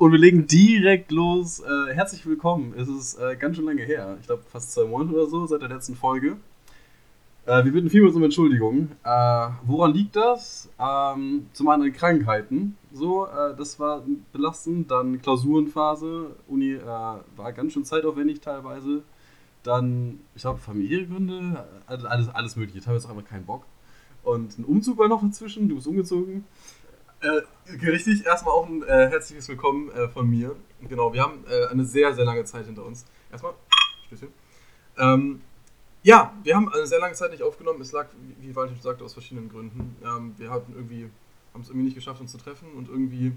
Und wir legen direkt los. Äh, herzlich willkommen. Es ist äh, ganz schön lange her. Ich glaube fast zwei Monate oder so seit der letzten Folge. Äh, wir bitten vielmals um Entschuldigung. Äh, woran liegt das? Ähm, zum einen Krankheiten. So, äh, das war belastend. Dann Klausurenphase. Uni äh, war ganz schön zeitaufwendig teilweise. Dann, ich glaube, Familiengründe. Alles, alles Mögliche. Teilweise auch einfach keinen Bock. Und ein Umzug war noch dazwischen. Du bist umgezogen. Äh, richtig, erstmal auch ein äh, herzliches Willkommen äh, von mir. Genau, wir haben äh, eine sehr, sehr lange Zeit hinter uns. Erstmal, Stößchen. Ähm, ja, wir haben eine sehr lange Zeit nicht aufgenommen. Es lag, wie wie Valentin sagte, aus verschiedenen Gründen. Ähm, wir hatten irgendwie, haben es irgendwie nicht geschafft, uns zu treffen und irgendwie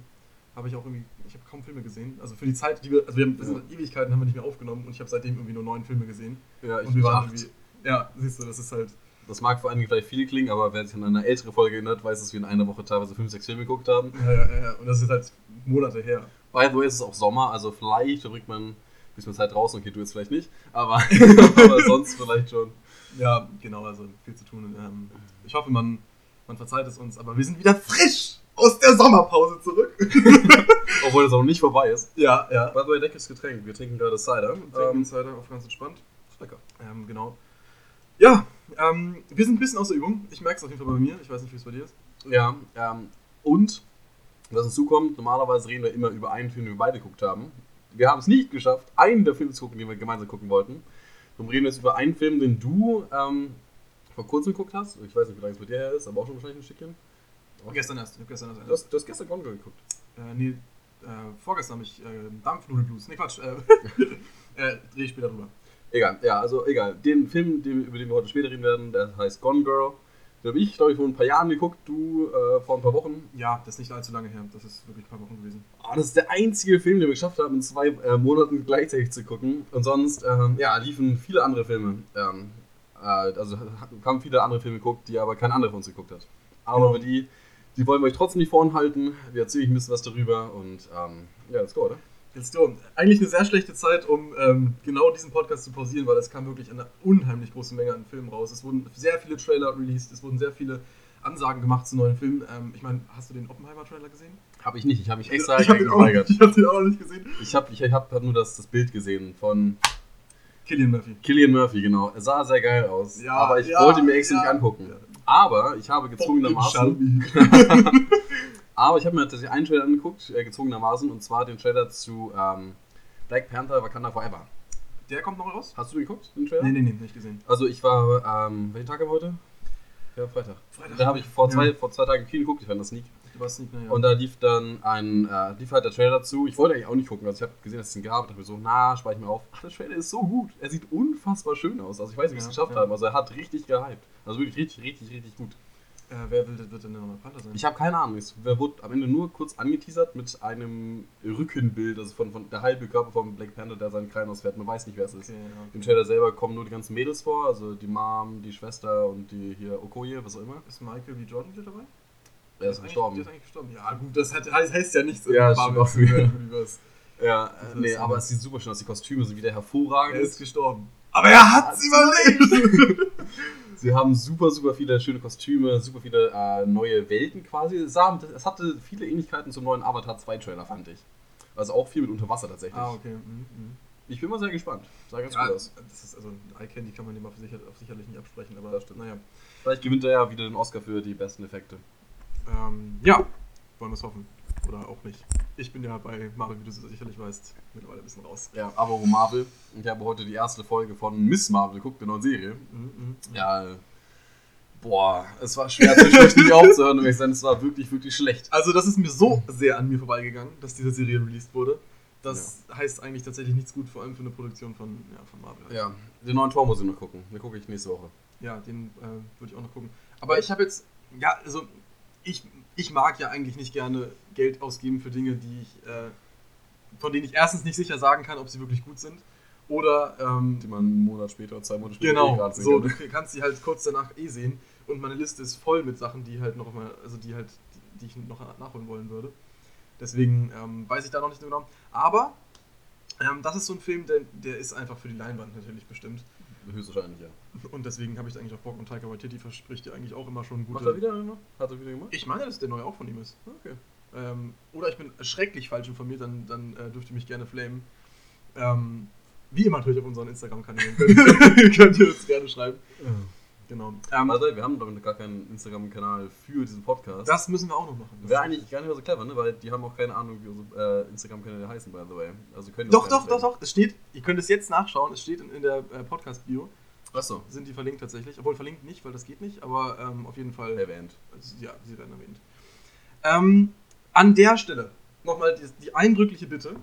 habe ich auch irgendwie, ich habe kaum Filme gesehen. Also für die Zeit, die wir, also wir haben, sind Ewigkeiten haben wir nicht mehr aufgenommen und ich habe seitdem irgendwie nur neun Filme gesehen. Ja, und wir waren irgendwie, ja, siehst du, das ist halt, Das mag für einige vielleicht viel klingen, aber wer sich an eine ältere Folge erinnert, weiß, dass wir in einer Woche teilweise fünf, sechs Filme geguckt haben. ja, ja, ja, und das ist halt Monate her. By the way, es ist auch Sommer, also vielleicht verbringt man ein bisschen Zeit draußen. Okay, du jetzt vielleicht nicht, aber, aber sonst vielleicht schon. Ja, genau, also viel zu tun. Ähm, ich hoffe, man, man verzeiht es uns, aber wir sind wieder frisch aus der Sommerpause zurück. Obwohl das auch nicht vorbei ist. ja, ja. By the way, leckeres Getränk. Wir trinken gerade Cider. Ähm, Ähm, Insider auf ganz entspannt. ist lecker. Ähm, genau. Ja, ähm, wir sind ein bisschen außer Übung. Ich merke es auf jeden Fall bei mir. Ich weiß nicht, wie es bei dir ist. Ja, ähm, und was uns zukommt, normalerweise reden wir immer über einen Film, den wir beide geguckt haben. Wir haben es nicht geschafft, einen der Filme zu gucken, den wir gemeinsam gucken wollten. Darum reden wir jetzt über einen Film, den du ähm, vor kurzem geguckt hast. Ich weiß nicht, wie lange es mit dir her ist, aber auch schon wahrscheinlich ein Stückchen. Gestern erst. Ich gestern erst. Du hast, du hast gestern Gone Girl geguckt. Äh, nee, äh, vorgestern habe ich äh, Dampfnudelblues. Nee, Quatsch. Äh, äh, Dreh ich später drüber. Egal, ja, also egal. Den Film, den, über den wir heute später reden werden, der heißt Gone Girl. Den habe ich, glaube ich, vor ein paar Jahren geguckt, du äh, vor ein paar Wochen. Ja, das ist nicht allzu lange her. Das ist wirklich ein paar Wochen gewesen. Ah, das ist der einzige Film, den wir geschafft haben, in zwei äh, Monaten gleichzeitig zu gucken. Und sonst, ähm, ja, liefen viele andere Filme. Ähm, äh, also ha- haben viele andere Filme geguckt, die aber kein anderer von uns geguckt hat. Aber Genau. die, die wollen wir euch trotzdem nicht vorenthalten. Wir erzählen euch ein bisschen was darüber und ähm, ja, let's go, oder? Let's go. Eigentlich eine sehr schlechte Zeit, um ähm, genau diesen Podcast zu pausieren, weil es kam wirklich eine unheimlich große Menge an Filmen raus. Es wurden sehr viele Trailer released, es wurden sehr viele Ansagen gemacht zu neuen Filmen. Ähm, ich meine, hast du den Oppenheimer-Trailer gesehen? Habe ich nicht, ich habe mich extra ich habe nicht- geweigert. ich hab den auch nicht gesehen. Ich habe ich hab nur das, das Bild gesehen von Killian Murphy. Killian Murphy, genau. Er sah sehr geil aus. Ja, aber ich ja, wollte mir extra ja. nicht angucken. Aber ich habe gezwungenermaßen. Aber ich habe mir tatsächlich einen Trailer angeguckt, äh, gezwungenermaßen, und zwar den Trailer zu ähm, Black Panther Wakanda Forever. Der kommt noch raus? Hast du den geguckt, den Trailer? Nee, nee, nee, nicht gesehen. Also ich war, ähm, welchen Tag haben wir heute? Ja, Freitag. Freitag. Da habe ich vor zwei, Ja. vor zwei Tagen viel geguckt, ich fand das Sneak. Du warst nicht, naja. Und da lief dann ein, äh, lief halt der Trailer dazu. Ich wollte eigentlich auch nicht gucken, also ich habe gesehen, dass es ihn gab und dachte mir so, na, speichere ich mir auf. Ach, der Trailer ist so gut. Er sieht unfassbar schön aus. Also ich weiß nicht, wie sie es Ja, geschafft ja. haben. Also er hat richtig gehypt. Also wirklich richtig, richtig, richtig gut. Äh, wer will, wird denn der neue Panther sein? Ich habe keine Ahnung. Es wurde am Ende nur kurz angeteasert mit einem Rückenbild, also von, von der halbe Körper vom Black Panther, der seinen Kleinen ausfährt. Man weiß nicht, wer es ist. okay. Im Trailer selber kommen nur die ganzen Mädels vor, also die Mom, die Schwester und die hier Okoye, was auch immer. Ist Michael B. Jordan wieder dabei? Er ist eigentlich- gestorben. Der ist eigentlich gestorben. Ja, gut, das hat, heißt, ja nichts Ja, im stimmt Marvel auch wieder. Universe. Ja, äh, nee, ist- aber es sieht super schön aus. Die Kostüme sind wieder hervorragend. Er ist gestorben. Aber er hat's überlebt! Sie haben super, super viele schöne Kostüme, super viele äh, neue Welten quasi. Es, sah, es hatte viele Ähnlichkeiten zum neuen Avatar 2 Trailer, fand ich. Also auch viel mit Unterwasser tatsächlich. ah, okay. Mhm, mhm. Ich bin mal sehr gespannt. Sah ganz Ja, gut aus. das ist also Eye Candy kann man dem auf, sicher, auf sicherlich nicht absprechen, aber Das stimmt. naja. Vielleicht gewinnt er ja wieder den Oscar für die besten Effekte. Ähm, ja, wollen wir es hoffen. Oder auch nicht. Ich bin ja bei Marvel, wie du sicherlich weißt, mittlerweile ein bisschen raus. Ja, aber wo Marvel. Ich habe heute die erste Folge von Miss Marvel geguckt, der neuen Serie. Mhm, mhm. Ja, boah, es war schwer, zwischendurch nicht aufzuhören, um ehrlich sein. Es war wirklich, wirklich schlecht. Also, das ist mir so sehr an mir vorbeigegangen, dass diese Serie released wurde. Das heißt eigentlich tatsächlich nichts gut, vor allem für eine Produktion von, ja, von Marvel. Ja, den neuen Tor muss ich noch gucken. Den gucke ich nächste Woche. Ja, den äh, würde ich auch noch gucken. Aber ich habe jetzt, ja, also ich, ich mag ja eigentlich nicht gerne Geld ausgeben für Dinge, die ich, äh, von denen ich erstens nicht sicher sagen kann, ob sie wirklich gut sind. Oder, ähm, Die man einen Monat später, zwei Monate später eh genau, gerade sehen so, kann. du kannst sie halt kurz danach eh sehen. Und meine Liste ist voll mit Sachen, die halt noch mal, also die halt, die, die ich noch nachholen wollen würde. Deswegen ähm, weiß ich da noch nicht so genau. Aber ähm, das ist so ein Film, der, der ist einfach für die Leinwand natürlich bestimmt. Höchstwahrscheinlich, ja. Und deswegen habe ich da eigentlich auch Bock. Und Taika Waititi verspricht ja eigentlich auch immer schon gute... Macht er wieder noch? Hat er wieder gemacht? Ich meine, dass der neue auch von ihm ist. Okay. Ähm, oder ich bin schrecklich falsch informiert, dann, dann äh, dürft ihr mich gerne flamen. Ähm, wie immer natürlich auf unseren Instagram-Kanälen. könnt, könnt ihr uns gerne schreiben. Genau. Ähm, Also, wir haben doch gar keinen Instagram-Kanal für diesen Podcast. das müssen wir auch noch machen. Das Wäre eigentlich gar nicht mehr so clever, ne? Weil die haben auch keine Ahnung, wie unsere äh, Instagram-Kanäle heißen, by the way. Also können Doch, doch, doch, doch. Es steht, ihr könnt es jetzt nachschauen, es steht in, in der äh, Podcast-Bio. Achso, Sind die verlinkt tatsächlich. Obwohl verlinkt nicht, weil das geht nicht, aber ähm, auf jeden Fall. erwähnt. Also, ja, sie werden erwähnt. Ähm, an der Stelle nochmal die, die eindrückliche Bitte,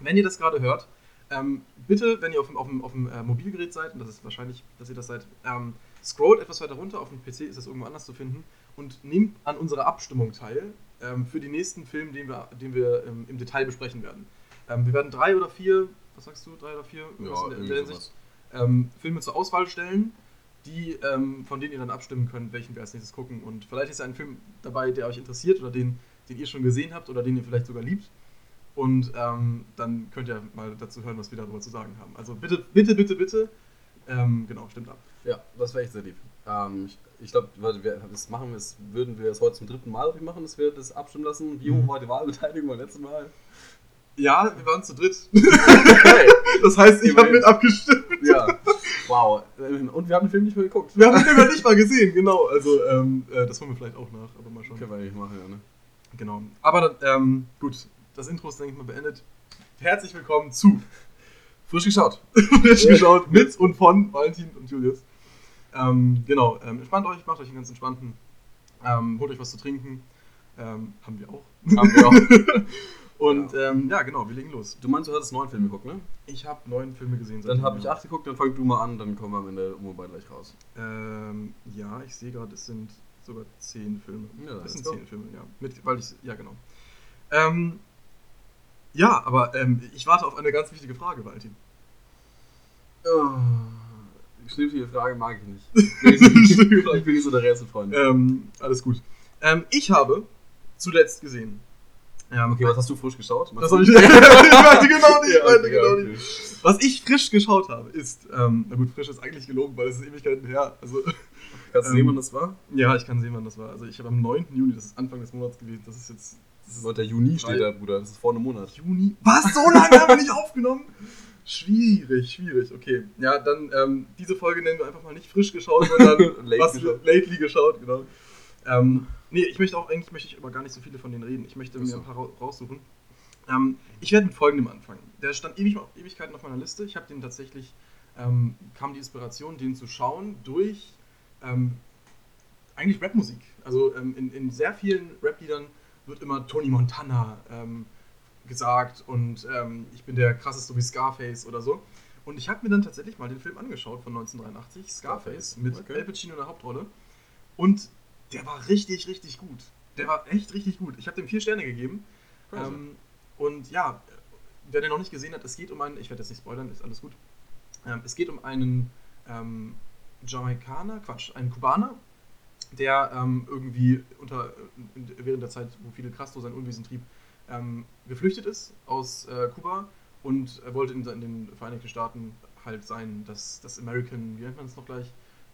wenn ihr das gerade hört, ähm, bitte, wenn ihr auf dem, auf dem, auf dem äh, Mobilgerät seid, und das ist wahrscheinlich, dass ihr das seid, ähm, scrollt etwas weiter runter, auf dem PC ist das irgendwo anders zu finden, und nehmt an unserer Abstimmung teil ähm, für den nächsten Film, den wir, den wir ähm, im Detail besprechen werden. Ähm, wir werden drei oder vier, was sagst du, drei oder vier Irgendwas in der, in der Hinsicht, ähm, Filme zur Auswahl stellen, die, ähm, von denen ihr dann abstimmen könnt, welchen wir als nächstes gucken. Und vielleicht ist ja ein Film dabei, der euch interessiert oder den, den ihr schon gesehen habt oder den ihr vielleicht sogar liebt. Und ähm, dann könnt ihr mal dazu hören, was wir darüber zu sagen haben. Also bitte, bitte, bitte, bitte. Genau, stimmt ab. Ja, das wäre echt sehr lieb. Ähm, ich ich glaube, das machen wir, das würden wir es heute zum dritten Mal machen, dass wir das abstimmen lassen. Wie hoch Mhm. war die Wahlbeteiligung beim letzten Mal? Ja, wir waren zu dritt. Okay. Das heißt, ich habe mit abgestimmt. ja. Wow. Und wir haben den Film nicht mehr geguckt. Wir haben den Film ja nicht mal gesehen, genau. Also, ähm, äh, das holen wir vielleicht auch nach, aber mal schauen. Können wir eigentlich machen, ja, ne? Genau. Aber ähm, gut, das Intro ist, denke ich mal, beendet. Herzlich willkommen zu Frisch geschaut. Frisch geschaut mit und von Valentin und Julius. Ähm, genau, ähm, entspannt euch, macht euch einen ganz entspannten. Ähm, holt euch was zu trinken. Ähm, haben wir auch. Haben wir auch. Und ähm, ja, genau, wir legen los. Du meinst, du hattest neun Filme geguckt, ne? Ich habe neun Filme gesehen. Dann habe ich ja. acht geguckt, dann fang du mal an, dann kommen wir am Ende um gleich raus. Ähm, ja, ich sehe gerade, es sind sogar zehn Filme. Ja, das sind zehn Filme, ja. Mit, weil ich, ja, genau. Ähm, ja, aber ähm, ich warte auf eine ganz wichtige Frage, Valentin. Oh, Schniffige Frage mag ich nicht. Ich bin nicht so- der Rätselfreund. Ähm, alles gut. Ähm, ich habe zuletzt gesehen. Ähm, Okay, was hast du frisch geschaut? Das habe ich, ich weiß genau nicht, ich Ja, okay, genau okay. nicht. Was ich frisch geschaut habe, ist, ähm, na gut, frisch ist eigentlich gelogen, weil es ist Ewigkeiten her. Also, Kannst du Ähm, sehen, wann das war? ja, ich kann sehen, wann das war. Also, ich habe am 9. Juni, das ist Anfang des Monats gewesen, das ist jetzt. Das ist 9. Juni steht da, Bruder. Das ist vor einem Monat. Juni. Was? So lange haben wir nicht aufgenommen? Schwierig, schwierig. Okay, ja, dann ähm, diese Folge nennen wir einfach mal nicht frisch geschaut, sondern Late was geschaut. lately geschaut, genau. Ähm, nee, ich möchte auch eigentlich möchte ich aber gar nicht so viele von denen reden. Ich möchte mir ein paar ra- raussuchen. Ähm, ich werde mit folgendem anfangen. Der stand ewig, Ewigkeiten auf meiner Liste. Ich habe den tatsächlich, ähm, kam die Inspiration, den zu schauen, durch ähm, eigentlich Rapmusik. Also ähm, in, in sehr vielen Rap-Liedern wird immer Tony Montana ähm, gesagt und ähm, ich bin der krasseste wie Scarface oder so. Und ich habe mir dann tatsächlich mal den Film angeschaut von 1983, Scarface, mit Okay. Al Pacino in der Hauptrolle. Und der war richtig, richtig gut. Der war echt richtig gut. Ich habe dem vier Sterne gegeben. Ähm, und ja, wer den noch nicht gesehen hat, es geht um einen, ich werde jetzt nicht spoilern, ist alles gut. Ähm, es geht um einen ähm, Jamaikaner, Quatsch, einen Kubaner, der ähm, irgendwie unter, in, während der Zeit, wo Fidel Castro sein Unwesen trieb, ähm, geflüchtet ist aus äh, Kuba und er wollte in, in den Vereinigten Staaten halt sein, das, das American, wie nennt man es noch gleich?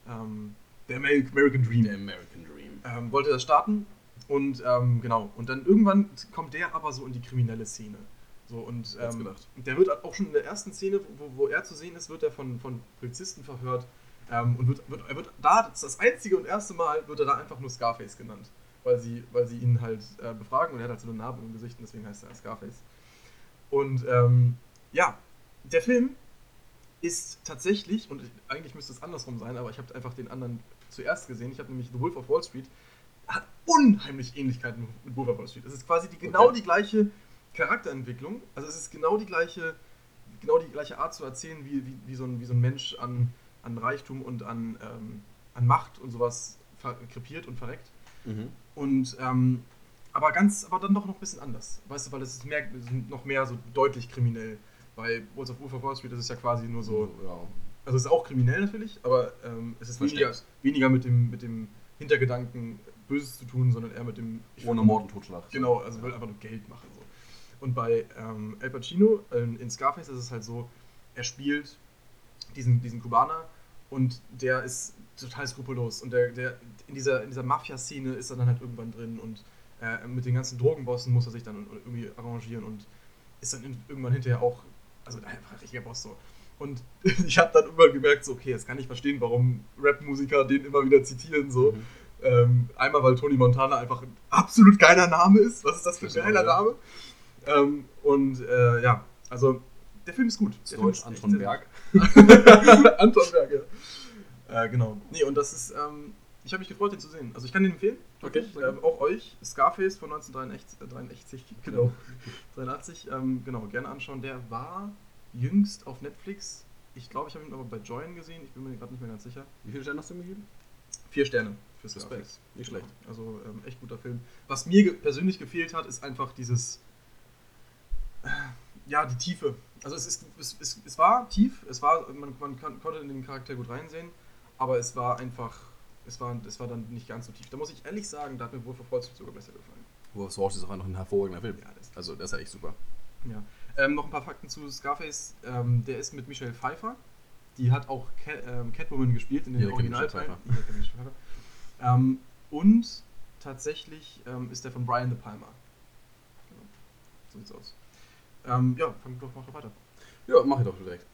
Ähm, der Ameri- American Dream. The American Dream. ähm, wollte das starten und ähm, genau. Und dann irgendwann kommt der aber so in die kriminelle Szene. So und ähm, der wird auch schon in der ersten Szene wo, wo er zu sehen ist wird er von, von Polizisten verhört ähm, und wird, wird, er wird da das, ist das einzige und erste Mal wird er da einfach nur Scarface genannt weil sie weil sie ihn halt äh, befragen und er hat halt so eine Narbe im Gesicht und deswegen heißt er Scarface und ähm, ja der Film ist tatsächlich, und eigentlich müsste es andersrum sein, aber ich habe einfach den anderen zuerst gesehen. Ich habe nämlich The Wolf of Wall Street. Hat unheimlich Ähnlichkeiten mit Wolf of Wall Street. Es ist quasi die, genau Okay. die gleiche Charakterentwicklung. Also es ist genau die gleiche, genau die gleiche Art zu erzählen, wie, wie, wie, so, ein, wie so ein Mensch an, an Reichtum und an, ähm, an Macht und sowas krepiert und verreckt. Mhm. Und ähm, aber ganz, aber dann doch noch ein bisschen anders. Weißt du, weil es ist mehr, ist noch mehr so deutlich kriminell. Bei Wolves of Wolf of Wall Street ist es ja quasi nur so, ja. also es ist auch kriminell natürlich, aber ähm, es ist weniger, weniger mit dem, mit dem Hintergedanken, Böses zu tun, sondern eher mit dem. Ohne Mord und Totschlag. Genau, also will einfach nur Geld machen. So. Und bei ähm, El Pacino in, in Scarface ist es halt so, er spielt diesen, diesen Kubaner und der ist total skrupellos und der, der in dieser, in dieser Mafia-Szene ist er dann halt irgendwann drin und äh, mit den ganzen Drogenbossen muss er sich dann irgendwie arrangieren und ist dann in, irgendwann hinterher auch, also einfach ein richtiger Boss so. Und ich habe dann immer gemerkt, so, okay, jetzt kann ich verstehen, warum Rap-Musiker den immer wieder zitieren, so. Mhm. Ähm, einmal, weil Tony Montana einfach ein absolut geiler Name ist. Was ist das für ein geiler ja. Name? Ähm, und äh, ja, also der Film ist gut. Der Film Deutsch ist Anton Berg. Anton Berg, ja. Äh, genau. Nee, und das ist, ähm, ich habe mich gefreut, den zu sehen. Also ich kann den empfehlen. Okay, sehr Ähm, auch euch, Scarface von 1983, äh, 83, genau. 83, ähm, genau, gerne anschauen. Der war jüngst auf Netflix. Ich glaube, ich habe ihn aber bei Join gesehen. Ich bin mir gerade nicht mehr ganz sicher. Wie viele Sterne hast du ihm gegeben? Vier Sterne für. Scarface. Nicht schlecht. Also ähm, echt guter Film. Was mir ge persönlich gefehlt hat, ist einfach dieses, äh, ja, die Tiefe. Also es, ist, es, es, es war tief, es war, man, man kann, konnte in den Charakter gut reinsehen, aber es war einfach, es war, es war dann nicht ganz so tief. Da muss ich ehrlich sagen, da hat mir Wolf of Wall Street sogar besser gefallen. Wolf of Wall Street ist auch einfach ein hervorragender Film. Ja, das- Also, der ist ja echt super. Ja. Ähm, noch ein paar Fakten zu Scarface. Ähm, der ist mit Michelle Pfeiffer. Die hat auch Cat, ähm, Catwoman gespielt in den Ja, Originalteilen. Ja. Ähm, und tatsächlich ähm, ist der von Brian De Palma. Genau. So sieht's aus. Ähm, ja, fang doch mal weiter. Ja, mach ich doch direkt.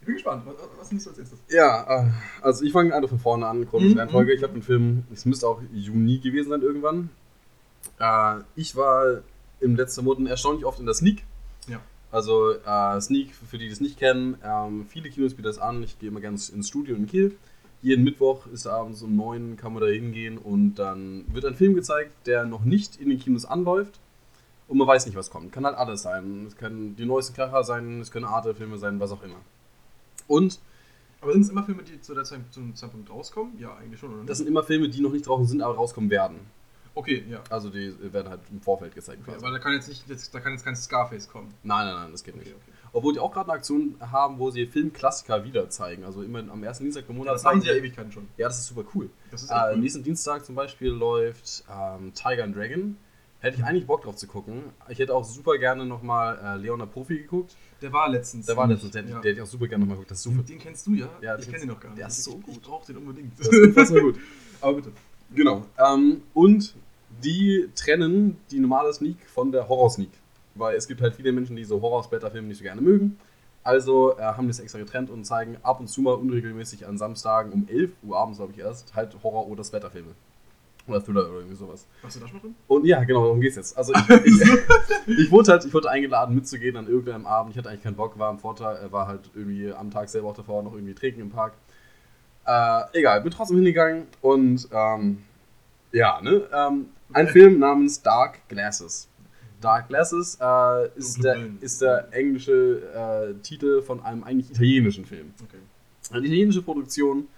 Ich bin gespannt. Was, was nimmst du als erstes? ja, äh, also ich fange einfach von vorne an, chronische Mhm, Reihenfolge. Ich habe den Film, es müsste auch Juni gewesen sein irgendwann. Äh, ich war im letzten Monat erstaunlich oft in der Sneak. Ja. Also äh, Sneak, für die, die das nicht kennen, ähm, viele Kinos bieten das an. Ich gehe immer ganz ins Studio in Kiel. Jeden Mittwoch ist abends um 9 kann man da hingehen und dann wird ein Film gezeigt, der noch nicht in den Kinos anläuft und man weiß nicht, was kommt. Kann halt alles sein. Es können die neuesten Kracher sein, es können Arte-Filme sein, was auch immer. Und Aber sind es immer Filme, die zu der Zeit, zum Zeitpunkt rauskommen? Ja, eigentlich schon, oder nicht? das sind immer Filme, die noch nicht draußen sind, aber rauskommen werden. okay, ja. Also die werden halt im Vorfeld gezeigt. Okay, aber da kann jetzt nicht, jetzt, da kann jetzt kein Scarface kommen. Nein, nein, nein, das geht Okay, nicht. okay. Obwohl die auch gerade eine Aktion haben, wo sie Filmklassiker wieder zeigen. Also immer am ersten Dienstag im Monat. Das machen sie ja Ewigkeiten schon. Ja, das ist super cool. Das ist Äh, cool. Nächsten Dienstag zum Beispiel läuft ähm, Tiger and Dragon. Hätte ich eigentlich Bock drauf zu gucken. Ich hätte auch super gerne nochmal äh, Leon der Profi geguckt. Der war letztens. Der war letztens, der, Ja. der hätte ich auch super gerne nochmal geguckt. Das ist super. Den, den kennst du ja? Ja, ich den kenne ihn noch gar nicht. der ist ich, so Ich gut. brauche den unbedingt. Das ist gut. Aber bitte. Genau. Ähm, und die trennen die normale Sneak von der Horror-Sneak. Weil es gibt halt viele Menschen, die so Horror-Splatter-Filme nicht so gerne mögen. Also äh, haben die es extra getrennt und zeigen ab und zu mal unregelmäßig an Samstagen um 11 Uhr abends, glaube ich erst, halt Horror- oder Splatter-Filme. Oder Thriller oder irgendwie sowas. Warst du da schon drin? Und ja, genau, darum geht's jetzt. Also ich, ich, ich wurde halt, ich wurde eingeladen mitzugehen an irgendeinem Abend. Ich hatte eigentlich keinen Bock, war am Vortag, äh, war halt irgendwie am Tag selber auch davor noch irgendwie trinken im Park. Äh, egal, bin trotzdem hingegangen und ähm, ja, ne? Ähm, ein Film namens Dark Glasses. Dark Glasses äh, ist, der, ist der englische äh, Titel von einem eigentlich italienischen Film. Okay. Eine italienische Produktion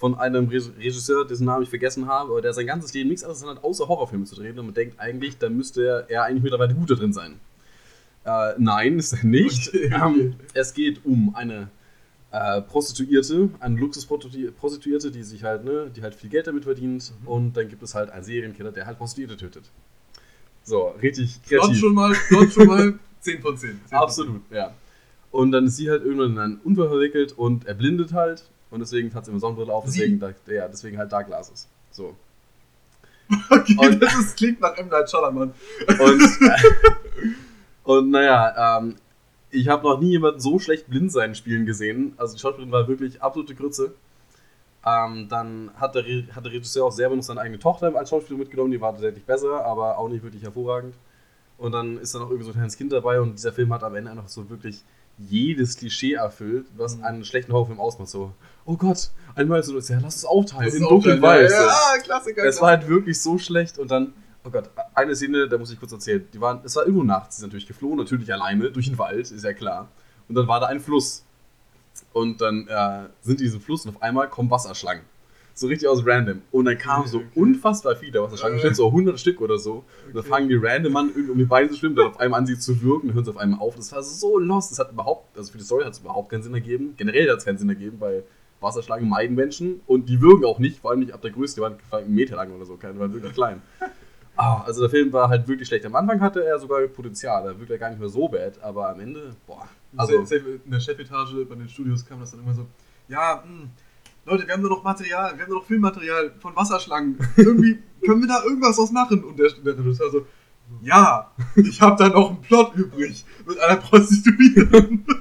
von einem Re- Regisseur, dessen Namen ich vergessen habe, aber der sein ganzes Leben nichts anderes hat, außer Horrorfilme zu drehen. Und man denkt eigentlich, da müsste er eigentlich mittlerweile gut drin sein. Äh, nein, ist er nicht. Ähm, es geht um eine äh, Prostituierte, eine Luxusprostituierte, die sich halt, ne, die halt viel Geld damit verdient. Mhm. Und dann gibt es halt einen Serienkiller, der halt Prostituierte tötet. So, richtig Dort kreativ. schon mal, dort schon mal 10 von 10. 10 von Absolut, ja. Und dann ist sie halt irgendwann in einen Unfall verwickelt und er blindet halt. Und deswegen hat sie immer Sonnenbrille auf, deswegen, da, ja, deswegen halt Dark Glasses. So. 10. Okay, Und- das ist, klingt nach M. Night Shyamalan. Und, und naja, ähm, ich habe noch nie jemanden so schlecht blind sein spielen gesehen. Also die Schauspielerin war wirklich absolute Grütze. Ähm, dann hat der, Re hat der Regisseur auch selber noch seine eigene Tochter als Schauspieler mitgenommen, die war tatsächlich besser, aber auch nicht wirklich hervorragend. Und dann ist da noch irgendwie so ein kleines Kind dabei und dieser Film hat am Ende einfach so wirklich jedes Klischee erfüllt, was Mhm. einen schlechten Horrorfilm ausmacht. So, oh Gott, einmal so, ja, lass es aufteilen in ist dunkel und auch geil. weiß. so. Ja, Klassiker. Es war halt wirklich so schlecht und dann, oh Gott, eine Szene, da muss ich kurz erzählen. Die waren, es war irgendwo nachts, sie sind natürlich geflohen, natürlich alleine durch den Wald, ist ja klar. Und dann war da ein Fluss. Und dann äh, sind die in diesem Fluss und auf einmal kommen Wasserschlangen. So richtig aus random. Und dann kamen so Okay. unfassbar viele Wasserschlangen, Äh. bestimmt so 100 Stück oder so. Und dann Okay. fangen die random an, irgendwie um die Beine zu schwimmen, dann auf einmal an sie zu wirken, dann hören sie auf einmal auf. Das war so lost. Das hat überhaupt, also für die Story hat es überhaupt keinen Sinn ergeben. Generell hat es keinen Sinn ergeben, weil Wasserschlangen meiden Menschen und die würgen auch nicht, vor allem nicht ab der Größe, die waren einen Meter lang oder so, keine, die waren wirklich klein. Ah, also der Film war halt wirklich schlecht. Am Anfang hatte er sogar Potenzial, da wirkt er gar nicht mehr so bad, aber am Ende, boah. Also Also, in der Chefetage bei den Studios kam das dann immer so, ja, hm, Leute, wir haben nur noch Material, wir haben nur noch Filmmaterial von Wasserschlangen. Irgendwie können wir da irgendwas draus machen? Und der, der Regisseur so, ja, ich habe da noch einen Plot übrig mit einer Prostituierten.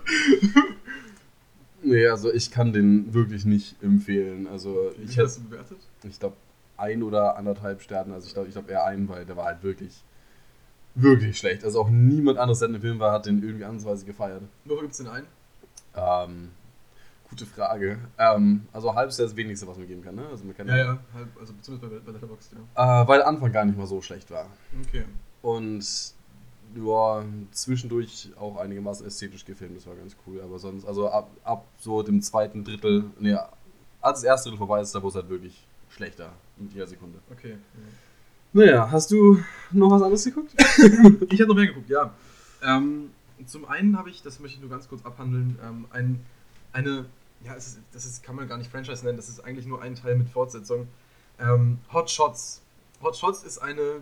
Nee, also ich kann den wirklich nicht empfehlen. Also Wie ich hast du bewertet? ich glaube, ein oder anderthalb Sterne. Also ich glaube, ich glaube eher einen, weil der war halt wirklich, wirklich schlecht. Also auch niemand anderes, der in dem Film war, hat den irgendwie ansatzweise gefeiert. Wofür gibt es den einen? Ähm, gute Frage. Ähm, also halb ist ja das Wenigste, was man geben kann. Ne? Also man kann halb, also beziehungsweise bei, bei Letterboxd, ja. Äh, weil der Anfang gar nicht mal so schlecht war. Okay. Und ja, zwischendurch auch einigermaßen ästhetisch gefilmt, das war ganz cool. Aber sonst, also ab, ab so dem zweiten Drittel, nee, als das erste Drittel vorbei ist, da wurde es halt wirklich schlechter mit jeder Sekunde. Okay. Naja, hast du noch was anderes geguckt? Ich habe noch mehr geguckt, ja. Ähm, zum einen habe ich, das möchte ich nur ganz kurz abhandeln, ähm, ein, eine, ja, ist, das ist, kann man gar nicht Franchise nennen, das ist eigentlich nur ein Teil mit Fortsetzung. Ähm, Hot Shots. Hot Shots ist eine,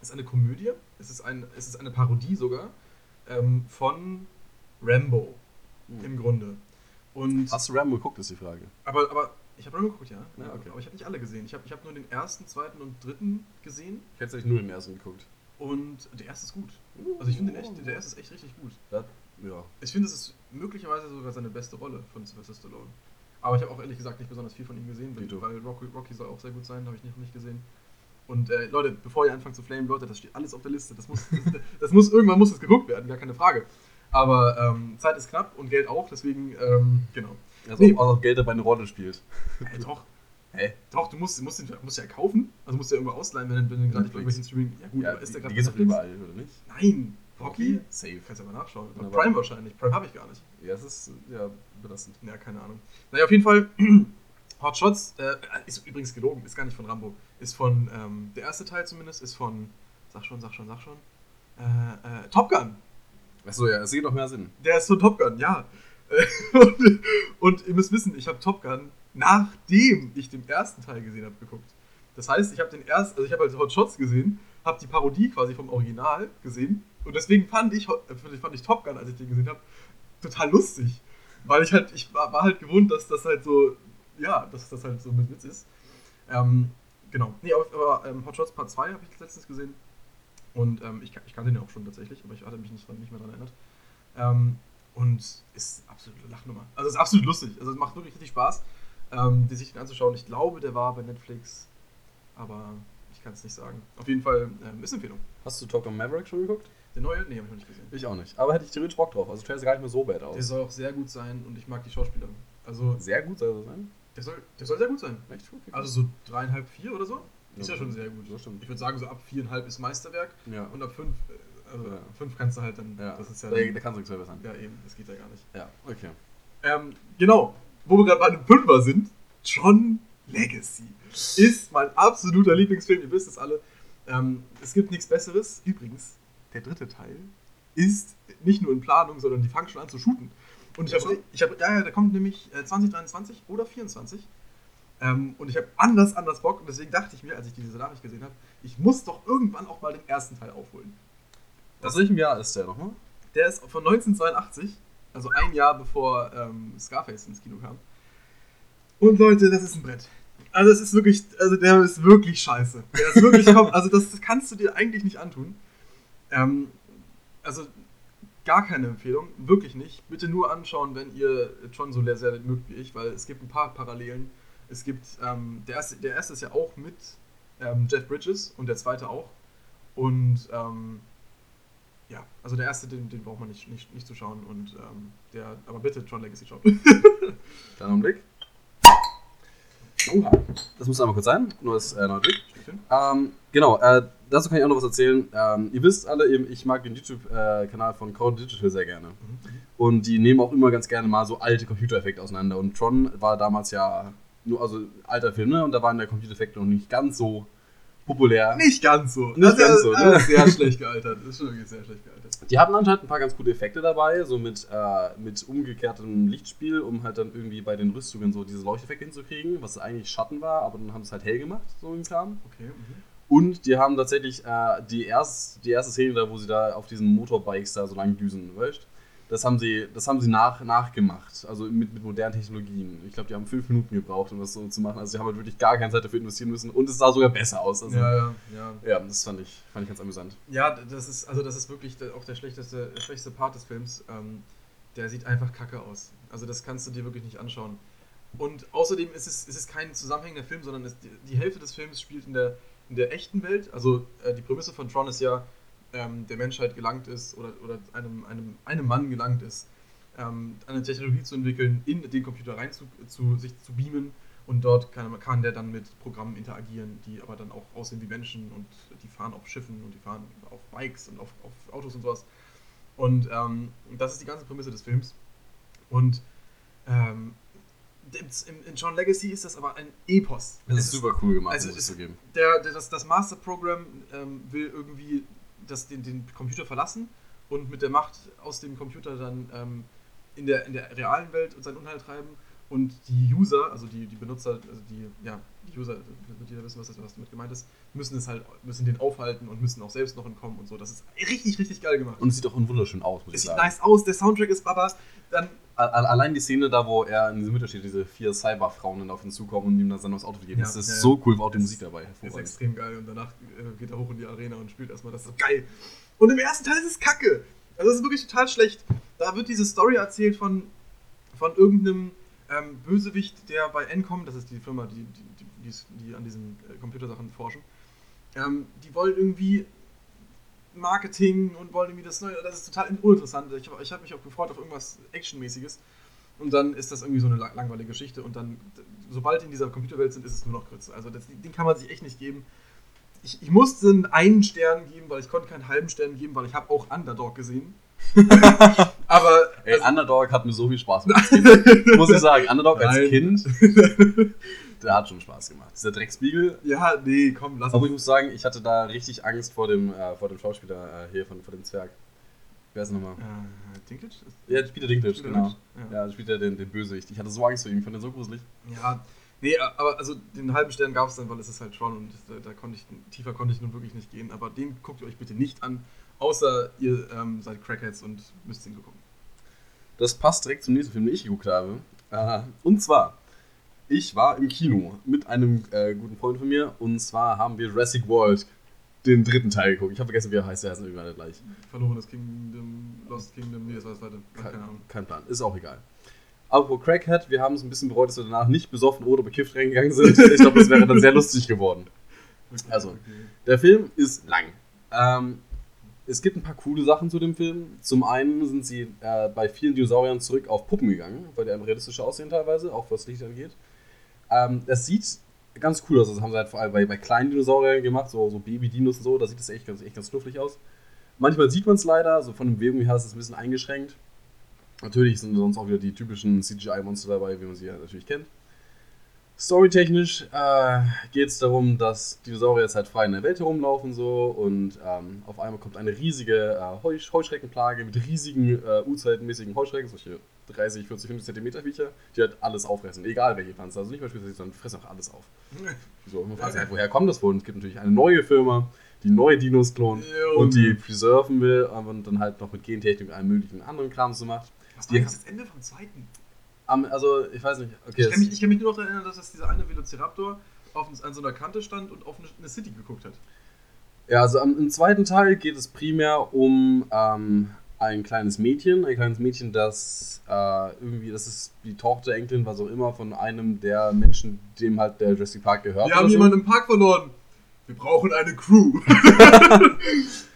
ist eine Komödie, es ist, ein, es ist eine Parodie sogar ähm, von Rambo im Grunde. Und Hast du Rambo geguckt, ist die Frage. aber, aber ich habe Rambo geguckt, ja. Ja, okay. Aber ich habe nicht alle gesehen. Ich habe ich hab nur den ersten, zweiten und dritten gesehen. Ich hätte tatsächlich nur den ersten geguckt. Und der erste ist gut. Also ich finde den echt, der erste ist echt richtig gut. Ja. Ich finde, es ist möglicherweise sogar seine beste Rolle von Sylvester Stallone. Aber ich habe auch ehrlich gesagt nicht besonders viel von ihm gesehen, Dito. weil Rocky, Rocky soll auch sehr gut sein, habe ich noch nicht gesehen. Und äh, Leute, bevor ihr anfangt zu flamen, Leute, das steht alles auf der Liste. Das muss, das, das muss irgendwann muss das geguckt werden, gar keine Frage. Aber ähm, Zeit ist knapp und Geld auch, deswegen ähm, genau. Also Nee. auch Geld dabei eine Rolle spielt. Hey, doch, Hä? doch, du musst, musst, den, musst ja kaufen, also musst du ja irgendwo ausleihen, wenn, wenn du gerade nicht bei irgendwelchen Streaming. Ja gut, Ja, aber ist der die, gerade die doch Netflix? überall, oder nicht? Nein, Rocky? Safe. Kannst du aber nachschauen. Ja, Prime wahrscheinlich. Prime habe ich gar nicht. Ja, es ist ja belastend. Ja, keine Ahnung. Naja, auf jeden Fall, Hot Shots äh, ist übrigens gelogen, ist gar nicht von Rambo. Ist von, ähm, der erste Teil zumindest, ist von, sag schon, sag schon, sag schon, äh, äh, Top Gun. Achso, ja, es geht doch mehr Sinn. Der ist von Top Gun, ja. Und, und ihr müsst wissen, ich habe Top Gun, nachdem ich den ersten Teil gesehen habe, geguckt. Das heißt, ich habe den ersten, also ich habe halt Hot Shots gesehen, habe die Parodie quasi vom Original gesehen und deswegen fand ich, fand ich Top Gun, als ich den gesehen habe, total lustig. Weil ich halt, ich war, war halt gewohnt, dass das halt so, ja, dass das halt so mit Witz ist. Ähm, genau. Nee, aber, aber ähm, Hot Shots Part 2 habe ich letztens gesehen. Und ähm, ich, ich kannte den ja auch schon tatsächlich, aber ich hatte mich nicht, nicht mehr daran erinnert. Ähm, und ist absolute Lachnummer. Also ist absolut lustig. Also es macht wirklich richtig Spaß, ähm, die sich den anzuschauen. Ich glaube, der war bei Netflix, aber kann es nicht sagen. Auf jeden Fall ähm, ist Empfehlung. Hast du Top Gun Maverick schon geguckt? Der neue, nee, habe ich noch nicht gesehen. Ich auch nicht. Aber hätte ich theoretisch Bock drauf. Also der sieht gar nicht mehr so bad Der aus. soll auch sehr gut sein und ich mag die Schauspieler. Also Sehr gut soll das sein. der soll, der soll sehr gut sein. Echt? Okay, Also so dreieinhalb, vier oder so. Ist ja Ja, schon sehr gut. stimmt. Ich würde sagen, so ab viereinhalb ist Meisterwerk Ja. und ab fünf, äh, also Ja. fünf kannst du halt dann, ja. das ist ja, da, dann, da kannst du nichts sein. ja eben, das geht ja gar nicht. Ja, okay. Ähm, genau, wo wir gerade bei einem Fünfer sind, John Legacy ist mein absoluter Lieblingsfilm, ihr wisst es alle. Ähm, es gibt nichts Besseres. Übrigens, der dritte Teil ist nicht nur in Planung, sondern die fangen schon an zu shooten. Und ich habe, ich hab, ja, ja, der kommt nämlich äh, 2023 oder 24. Ähm, und ich habe anders, anders Bock. Und deswegen dachte ich mir, als ich diese Nachricht gesehen habe, ich muss doch irgendwann auch mal den ersten Teil aufholen. Aus welchem Jahr ist der nochmal? Der ist von 1982, also ein Jahr bevor ähm, Scarface ins Kino kam. Und Leute, das ist ein Brett. Also es ist wirklich, also der ist wirklich scheiße. Der ist wirklich, also das, kannst du dir eigentlich nicht antun. Ähm, also gar keine Empfehlung, wirklich nicht. Bitte nur anschauen, wenn ihr schon so sehr, sehr mögt wie ich, weil es gibt ein paar Parallelen. Es gibt, ähm, der, erste, der erste ist ja auch mit ähm, Jeff Bridges und der zweite auch. Und ähm, ja, also der erste, den, den braucht man nicht, nicht, nicht zu schauen. Und ähm, der, aber bitte John Legacy schauen. Kleiner Augenblick. Oha. Das muss einmal kurz sein. Nur das äh, neue Blick. Ähm, genau, äh, dazu kann ich auch noch was erzählen. Ähm, ihr wisst alle, eben, ich mag den YouTube-Kanal von Code Digital sehr gerne. Und die nehmen auch immer ganz gerne mal so alte Computereffekte auseinander. Und Tron war damals ja nur, also alter Film, ne? Und da waren der Computereffekte noch nicht ganz so populär. Nicht ganz so. Nicht Das ganz so, ne? ist sehr schlecht gealtert. Das ist schon wirklich sehr schlecht gealtert. Die hatten anscheinend ein paar ganz gute Effekte dabei, so mit, äh, mit umgekehrtem Lichtspiel, um halt dann irgendwie bei den Rüstungen so diese Leuchteffekte hinzukriegen, was eigentlich Schatten war, aber dann haben sie es halt hell gemacht, so im Kram. Okay. Mhm. Und die haben tatsächlich äh, die, erst, die erste Szene da, wo sie da auf diesen Motorbikes da so lang düsen, weißt Das haben sie, das haben sie nach, nachgemacht, also mit, mit modernen Technologien. Ich glaube, die haben fünf Minuten gebraucht, um das so zu machen. Also sie haben halt wirklich gar keine Zeit dafür investieren müssen und es sah sogar besser aus. Also, ja, ja, ja. ja, das fand ich, fand ich ganz amüsant. Ja, das ist, also das ist wirklich auch der schlechteste, schlechteste Part des Films. Ähm, der sieht einfach kacke aus. Also das kannst du dir wirklich nicht anschauen. Und außerdem ist es, ist es kein zusammenhängender Film, sondern es, die, die Hälfte des Films spielt in der, in der echten Welt. Also äh, die Prämisse von Tron ist ja, ähm, der Menschheit gelangt ist oder, oder einem, einem, einem Mann gelangt ist, ähm, eine Technologie zu entwickeln, in den Computer rein zu, zu sich zu beamen und dort kann, kann der dann mit Programmen interagieren, die aber dann auch aussehen wie Menschen und die fahren auf Schiffen und die fahren auf Bikes und auf, auf Autos und sowas. Und ähm, das ist die ganze Prämisse des Films. Und ähm, in, John Legacy ist das aber ein Epos. Das ist, ist super cool gemacht, also muss ich zugeben. Der, der, das, das Master Program ähm, will irgendwie das, den, den Computer verlassen und mit der Macht aus dem Computer dann ähm, in, der, in der realen Welt seinen Unheil treiben und die User, also die, die Benutzer, also die, ja, die User, wird jeder wissen, was, das, was damit gemeint ist, müssen es halt, müssen den aufhalten und müssen auch selbst noch entkommen und so. Das ist richtig, richtig geil gemacht. Und es sieht auch wunderschön aus, muss es ich sagen. Es sieht nice aus, der Soundtrack ist aber dann. Allein die Szene da, wo er in dieser Mitte steht, diese vier Cyberfrauen dann auf ihn zukommen und ihm dann sein Auto geben. Ja, das ist ja, so cool, auch die Musik dabei. Das ist extrem geil und danach äh, geht er hoch in die Arena und spielt erstmal, das ist geil. Und im ersten Teil ist es kacke. Also das ist wirklich total schlecht. Da wird diese Story erzählt von, von irgendeinem ähm, Bösewicht, der bei Encom, das ist die Firma, die, die, die, die an diesen äh, Computersachen forschen, ähm, die wollen irgendwie Marketing und wollen irgendwie das Neue. Das ist total uninteressant. Ich, ich habe mich auch gefreut auf irgendwas Actionmäßiges. Und dann ist das irgendwie so eine langweilige Geschichte. Und dann, sobald die in dieser Computerwelt sind, ist es nur noch Grütze. Also das, den kann man sich echt nicht geben. Ich, ich musste einen Stern geben, weil ich konnte keinen halben Stern geben, weil ich habe auch Underdog gesehen. Aber. Ey, also, Underdog hat mir so viel Spaß gemacht. muss ich sagen. Underdog als Nein. Kind, der hat schon Spaß gemacht. Dieser Dreckspiegel. Ja, nee, komm, lass Aber ich muss sagen, ich hatte da richtig Angst vor dem, äh, vor dem Schauspieler äh, hier, von, vor dem Zwerg. Wer ist nochmal? Äh, Dinklage? Ja, Peter Dinklage, genau. Ja, ja spielt er den, den Bösewicht. Ich hatte so Angst vor ihm, ich fand den so gruselig. Ja, Nee, aber also den halben Stern gab es dann, weil es ist halt schon und da, da, konnte ich, tiefer konnte ich nun wirklich nicht gehen. Aber den guckt ihr euch bitte nicht an. Außer ihr ähm, seid Crackheads und müsst ihn gucken. Das passt direkt zum nächsten Film, den ich geguckt habe. Äh, und zwar, ich war im Kino mit einem äh, guten Freund von mir. Und zwar haben wir Jurassic World, den dritten Teil geguckt. Ich habe vergessen, wie er heißt. Der heißt irgendwann gleich. Verlorenes Kingdom, Lost Kingdom, nee, das heißt weiter. Keine, Ahnung. Kein Plan, ist auch egal. Aber Crackhead, wir haben es ein bisschen bereut, dass wir danach nicht besoffen oder bekifft reingegangen sind. Ich glaube, das wäre dann sehr lustig geworden. Okay, also, okay. der Film ist lang. Ähm, es gibt ein paar coole Sachen zu dem Film. Zum einen sind sie äh, bei vielen Dinosauriern zurück auf Puppen gegangen, weil die einem realistischer aussehen teilweise, auch was Licht angeht. Ähm, das sieht ganz cool aus. Das haben sie halt vor allem bei, bei kleinen Dinosauriern gemacht, so, so Baby-Dinos und so. Da sieht das echt ganz, echt ganz knuffig aus. Manchmal sieht man es leider, so von der Bewegung her ist es ein bisschen eingeschränkt. Natürlich sind sonst auch wieder die typischen CGI-Monster dabei, wie man sie ja natürlich kennt. Storytechnisch äh, geht es darum, dass Dinosaurier jetzt halt frei in der Welt herumlaufen so und ähm, auf einmal kommt eine riesige äh, Heusch Heuschreckenplage mit riesigen äh, U-Zeitenmäßigen Heuschrecken, solche 30, 40, 50 Zentimeter Viecher, die halt alles auffressen, egal welche Pflanze, also nicht mal speziell, sondern fressen auch alles auf. so, man fragt sich halt, woher kommt das wohl? Und es gibt natürlich eine neue Firma, die neue Dinos klont und die preserven will und dann halt noch mit Gentechnik und allem möglichen anderen Kram so macht. Was war das Ende vom zweiten? Also, ich weiß nicht. Okay, ich, kann mich, ich kann mich nur noch daran erinnern, dass das dieser eine Velociraptor auf, an so einer Kante stand und auf eine City geguckt hat. Ja, also um, im zweiten Teil geht es primär um ähm, ein kleines Mädchen, ein kleines Mädchen, das äh, irgendwie, das ist die Tochter, Enkelin, was auch immer, von einem der Menschen, dem halt der Jurassic Park gehört. Wir haben so. jemanden im Park verloren. Wir brauchen eine Crew.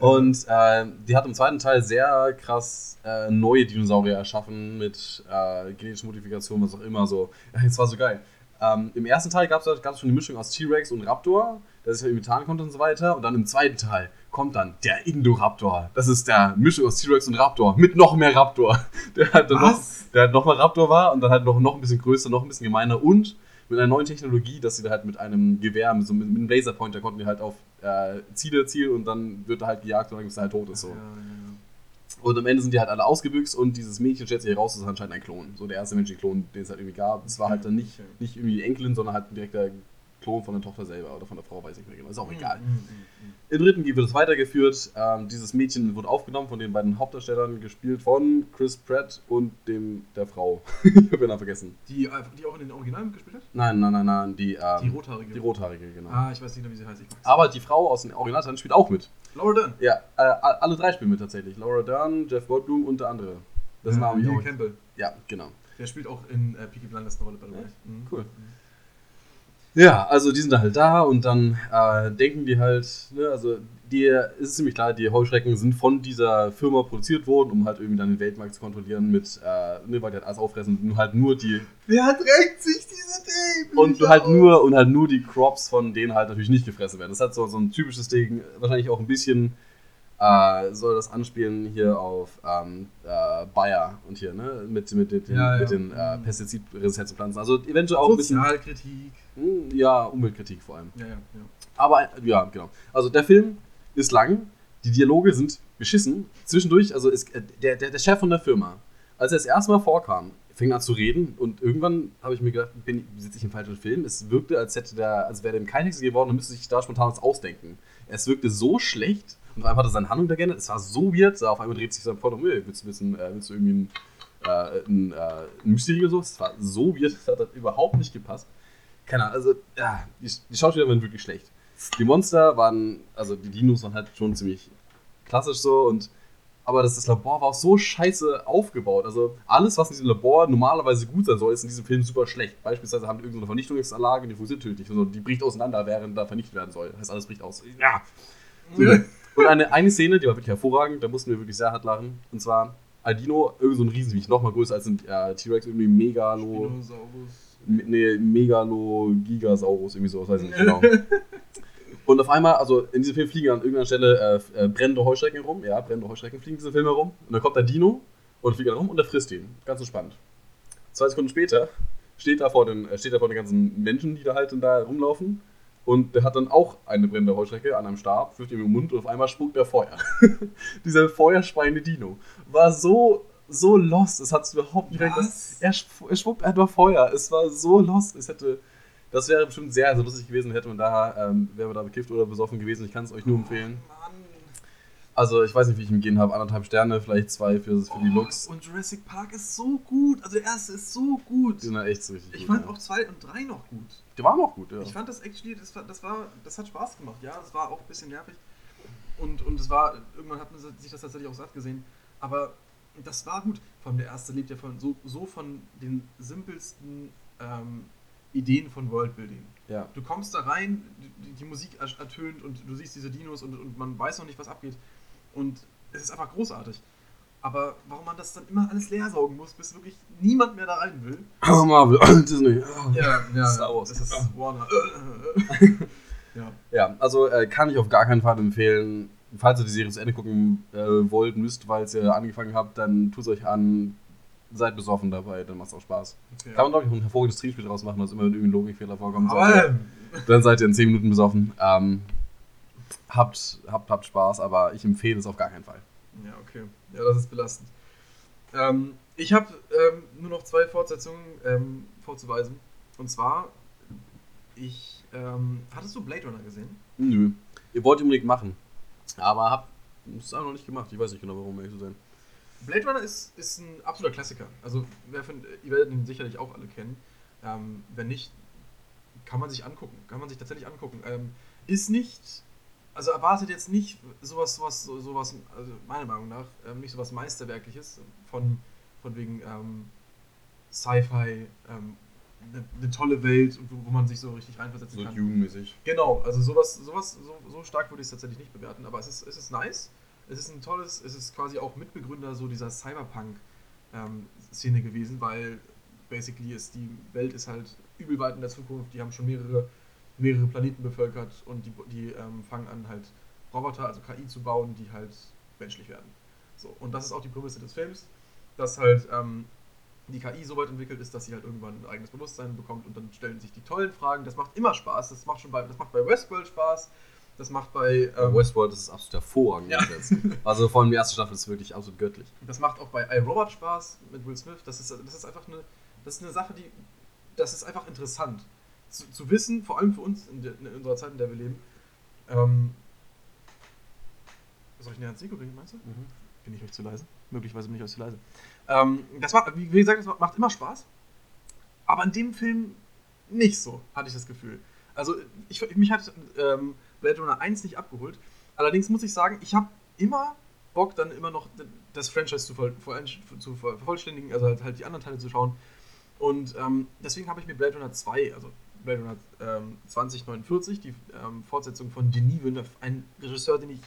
Und äh, die hat im zweiten Teil sehr krass äh, neue Dinosaurier erschaffen mit äh, genetischer Modifikation, was auch immer so. Das war so geil. Ähm, Im ersten Teil gab es schon die Mischung aus T-Rex und Raptor, der sich ja imitieren konnte und so weiter. Und dann im zweiten Teil kommt dann der Indoraptor. Das ist der Mischung aus T-Rex und Raptor mit noch mehr Raptor. Der halt dann noch, der halt nochmal Raptor war und dann halt noch, noch ein bisschen größer, noch ein bisschen gemeiner und mit einer neuen Technologie, dass sie da halt mit einem Gewehr, so mit, mit einem Laserpointer konnten die halt auf äh, Ziele zielen und dann wird er halt gejagt, solange bis er halt tot ist. So. Ja, ja, ja. Und am Ende sind die halt alle ausgebüxt und dieses Mädchen stellt sich heraus, das ist anscheinend ein Klon. So der erste menschliche Klon, den es halt irgendwie gab. Es war halt dann nicht, nicht irgendwie die Enkelin, sondern halt ein direkter Klon von der Tochter selber oder von der Frau, weiß ich nicht mehr genau. Ist auch egal. Mhm, mhm, mhm. Im dritten wird es weitergeführt. Ähm, dieses Mädchen wurde aufgenommen von den beiden Hauptdarstellern, gespielt von Chris Pratt und dem der Frau. ich habe den Namen vergessen. Die, äh, die auch in den Originalen mitgespielt hat? Nein, nein, nein, nein, die, ähm, Die rothaarige. die rothaarige, genau. Ah, ich weiß nicht mehr, wie sie heißt. Aber die Frau aus den Originalteilen spielt auch mit. Laura Dern. Ja, äh, alle drei spielen mit tatsächlich. Laura Dern, Jeff Goldblum und der andere. Das äh, Name ich auch. Campbell. Ja, genau. Der spielt auch in äh, Peaky Blinders eine Rolle bei der? Way. Mhm. Ja, also die sind halt da und dann äh, denken die halt, ne, also es ist ziemlich klar, die Heuschrecken sind von dieser Firma produziert worden, um halt irgendwie dann den Weltmarkt zu kontrollieren mit, äh, ne, weil die halt alles auffressen, nur halt nur die Wer hat recht, sich diese Themen? und halt nur und halt nur die Crops von denen halt natürlich nicht gefressen werden. Das halt so, so ein typisches Ding, wahrscheinlich auch ein bisschen äh, soll das anspielen hier auf ähm, äh, Bayer und hier, ne, mit, mit, mit den, Ja, ja. den äh, pestizidresistenten Pflanzen. Also eventuell auch ein bisschen, Sozialkritik. hm, ja, Umweltkritik vor allem. Ja, ja, ja. Aber ja, genau. Also der Film ist lang, die Dialoge sind beschissen. Zwischendurch, also ist, äh, der, der, der Chef von der Firma, als er das erste Mal vorkam, fing an zu reden und irgendwann habe ich mir gedacht, bin, sitze ich im falschen Film. Es wirkte, als hätte der, als wäre dem kein Text geworden und müsste sich da spontan was ausdenken. Es wirkte so schlecht und auf einmal hat er seine Handlung da geändert. Es war so weird, auf einmal dreht sich sein Porno, hey, willst du wissen, äh, willst du irgendwie ein, äh, ein, äh, ein oder so? Es war so weird, das hat überhaupt nicht gepasst. Keine Ahnung, also ja, die, die Schauspieler waren wirklich schlecht. Die Monster waren, also die Dinos waren halt schon ziemlich klassisch so und aber das, das Labor war auch so scheiße aufgebaut. Also alles, was in diesem Labor normalerweise gut sein soll, ist in diesem Film super schlecht. Beispielsweise haben die irgendeine Vernichtungsanlage, die funktioniert tödlich. Also die bricht auseinander, während da vernichtet werden soll. Heißt, alles bricht aus. Ja. So. Und eine, eine Szene, die war wirklich hervorragend, da mussten wir wirklich sehr hart lachen. Und zwar Aldino, irgend so ein Riesenviech, noch mal größer als ein äh, T-Rex, irgendwie Megalo. Spinosaurus. Me- Nee, Megalo Gigasaurus, irgendwie sowas, weiß ich nicht genau. Und auf einmal, also in diesem Film fliegen an irgendeiner Stelle äh, äh, brennende Heuschrecken rum. Ja, brennende Heuschrecken fliegen in diesem Film herum. Und dann kommt der Dino und fliegt dann rum und der frisst ihn. Ganz entspannt. Zwei Sekunden später steht da vor den, äh, steht da vor den ganzen Menschen, die da halt da rumlaufen. Und der hat dann auch eine brennende Heuschrecke an einem Stab, wirft ihm im Mund und auf einmal spuckt er Feuer. Dieser feuerspeiende Dino war so, so lost. Es hat es überhaupt nicht Was? er, er spuckt einfach Feuer. Es war so lost. Es hätte, das wäre bestimmt sehr, sehr lustig gewesen, hätte man da, ähm, wäre man da bekifft oder besoffen gewesen. Ich kann es euch nur empfehlen. Mann. Also ich weiß nicht, wie ich ihm gehen habe. Anderthalb Sterne, vielleicht zwei für, für die Looks. Und Jurassic Park ist so gut. Also der erste ist so gut. Die sind ja echt so richtig Ich gut, fand ja. auch zwei und drei noch gut. Die waren auch gut, ja. Ich fand das actually, das war, das war, das hat Spaß gemacht, ja. Es war auch ein bisschen nervig. Und, und es war, irgendwann hat man sich das tatsächlich auch satt gesehen. Aber das war gut. Vor allem der erste lebt ja von so, so von den simpelsten ähm, Ideen von Worldbuilding. ja. Du kommst da rein, die, die Musik ertönt und du siehst diese Dinos und, und man weiß noch nicht, was abgeht. Und es ist einfach großartig. Aber warum man das dann immer alles leer saugen muss, bis wirklich niemand mehr da rein will. Oh, Marvel, Disney. Ja, ja. Star Wars. Das ist Warner. ja. Ja, also äh, kann ich auf gar keinen Fall empfehlen. Falls ihr die Serie zu Ende gucken äh, wollt, müsst, weil ihr angefangen habt, dann tut es euch an. Seid besoffen dabei, dann macht es auch Spaß. Okay. Kann man, glaube ich, ein hervorragendes Triebspiel draus machen, dass immer irgendein Logikfehler vorkommt. Aber, ähm, dann seid ihr in 10 Minuten besoffen. Ähm, habt, habt, habt Spaß, aber ich empfehle es auf gar keinen Fall. Ja, okay. Ja, das ist belastend. Ähm, ich habe ähm, nur noch zwei Fortsetzungen ähm, vorzuweisen. Und zwar, ich. Ähm, hattest du Blade Runner gesehen? Nö. Ihr wollt unbedingt machen. Aber habt es einfach noch nicht gemacht. Ich weiß nicht genau, warum, um ehrlich zu sein. Blade Runner ist, ist ein absoluter Klassiker. Also, wer von, ihr werdet ihn sicherlich auch alle kennen. Ähm, wenn nicht, kann man sich angucken. Kann man sich tatsächlich angucken. Ähm, ist nicht. Also erwartet jetzt nicht sowas, sowas, so- sowas, also meiner Meinung nach, ähm, nicht sowas Meisterwerkliches von, von wegen ähm, Sci-Fi, ähm, eine ne tolle Welt, wo, wo man sich so richtig reinversetzen So kann. Dune-mäßig. Genau, also sowas, sowas, so, so stark würde ich es tatsächlich nicht bewerten, aber es ist, es ist nice. Es ist ein tolles, es ist quasi auch Mitbegründer so dieser Cyberpunk-Szene gewesen, weil basically ist die Welt ist halt übel weit in der Zukunft, die haben schon mehrere, mehrere Planeten bevölkert und die, die ähm, fangen an halt Roboter, also KI zu bauen, die halt menschlich werden. So, und das ist auch die Prämisse des Films, dass halt ähm, die KI so weit entwickelt ist, dass sie halt irgendwann ein eigenes Bewusstsein bekommt und dann stellen sich die tollen Fragen. Das macht immer Spaß. Das macht schon bei, das macht bei Westworld Spaß. Das macht bei Ähm, Westworld ist absolut hervorragend Ja. Also vor allem die erste Staffel ist wirklich absolut göttlich. das macht auch bei iRobot Spaß mit Will Smith. Das ist, das ist einfach eine, das ist eine Sache, die, das ist einfach interessant. Zu, zu wissen, vor allem für uns in, der, in unserer Zeit, in der wir leben, ähm, soll ich näher ans Mikro bringen, meinst du? Mhm. Bin ich euch zu leise? Möglicherweise bin ich euch zu leise. Ähm, das war, wie, gesagt, das macht immer Spaß. Aber in dem Film nicht so, hatte ich das Gefühl. Also, ich, mich hat ähm, Blade Runner 1 nicht abgeholt. Allerdings muss ich sagen, ich habe immer Bock, dann immer noch das Franchise zu, voll, zu vervollständigen, also halt, halt, die anderen Teile zu schauen. Und ähm, deswegen habe ich mir Blade Runner 2, also Blade Runner ähm, 2049, die ähm, Fortsetzung von Denis Villeneuve, ein Regisseur, den ich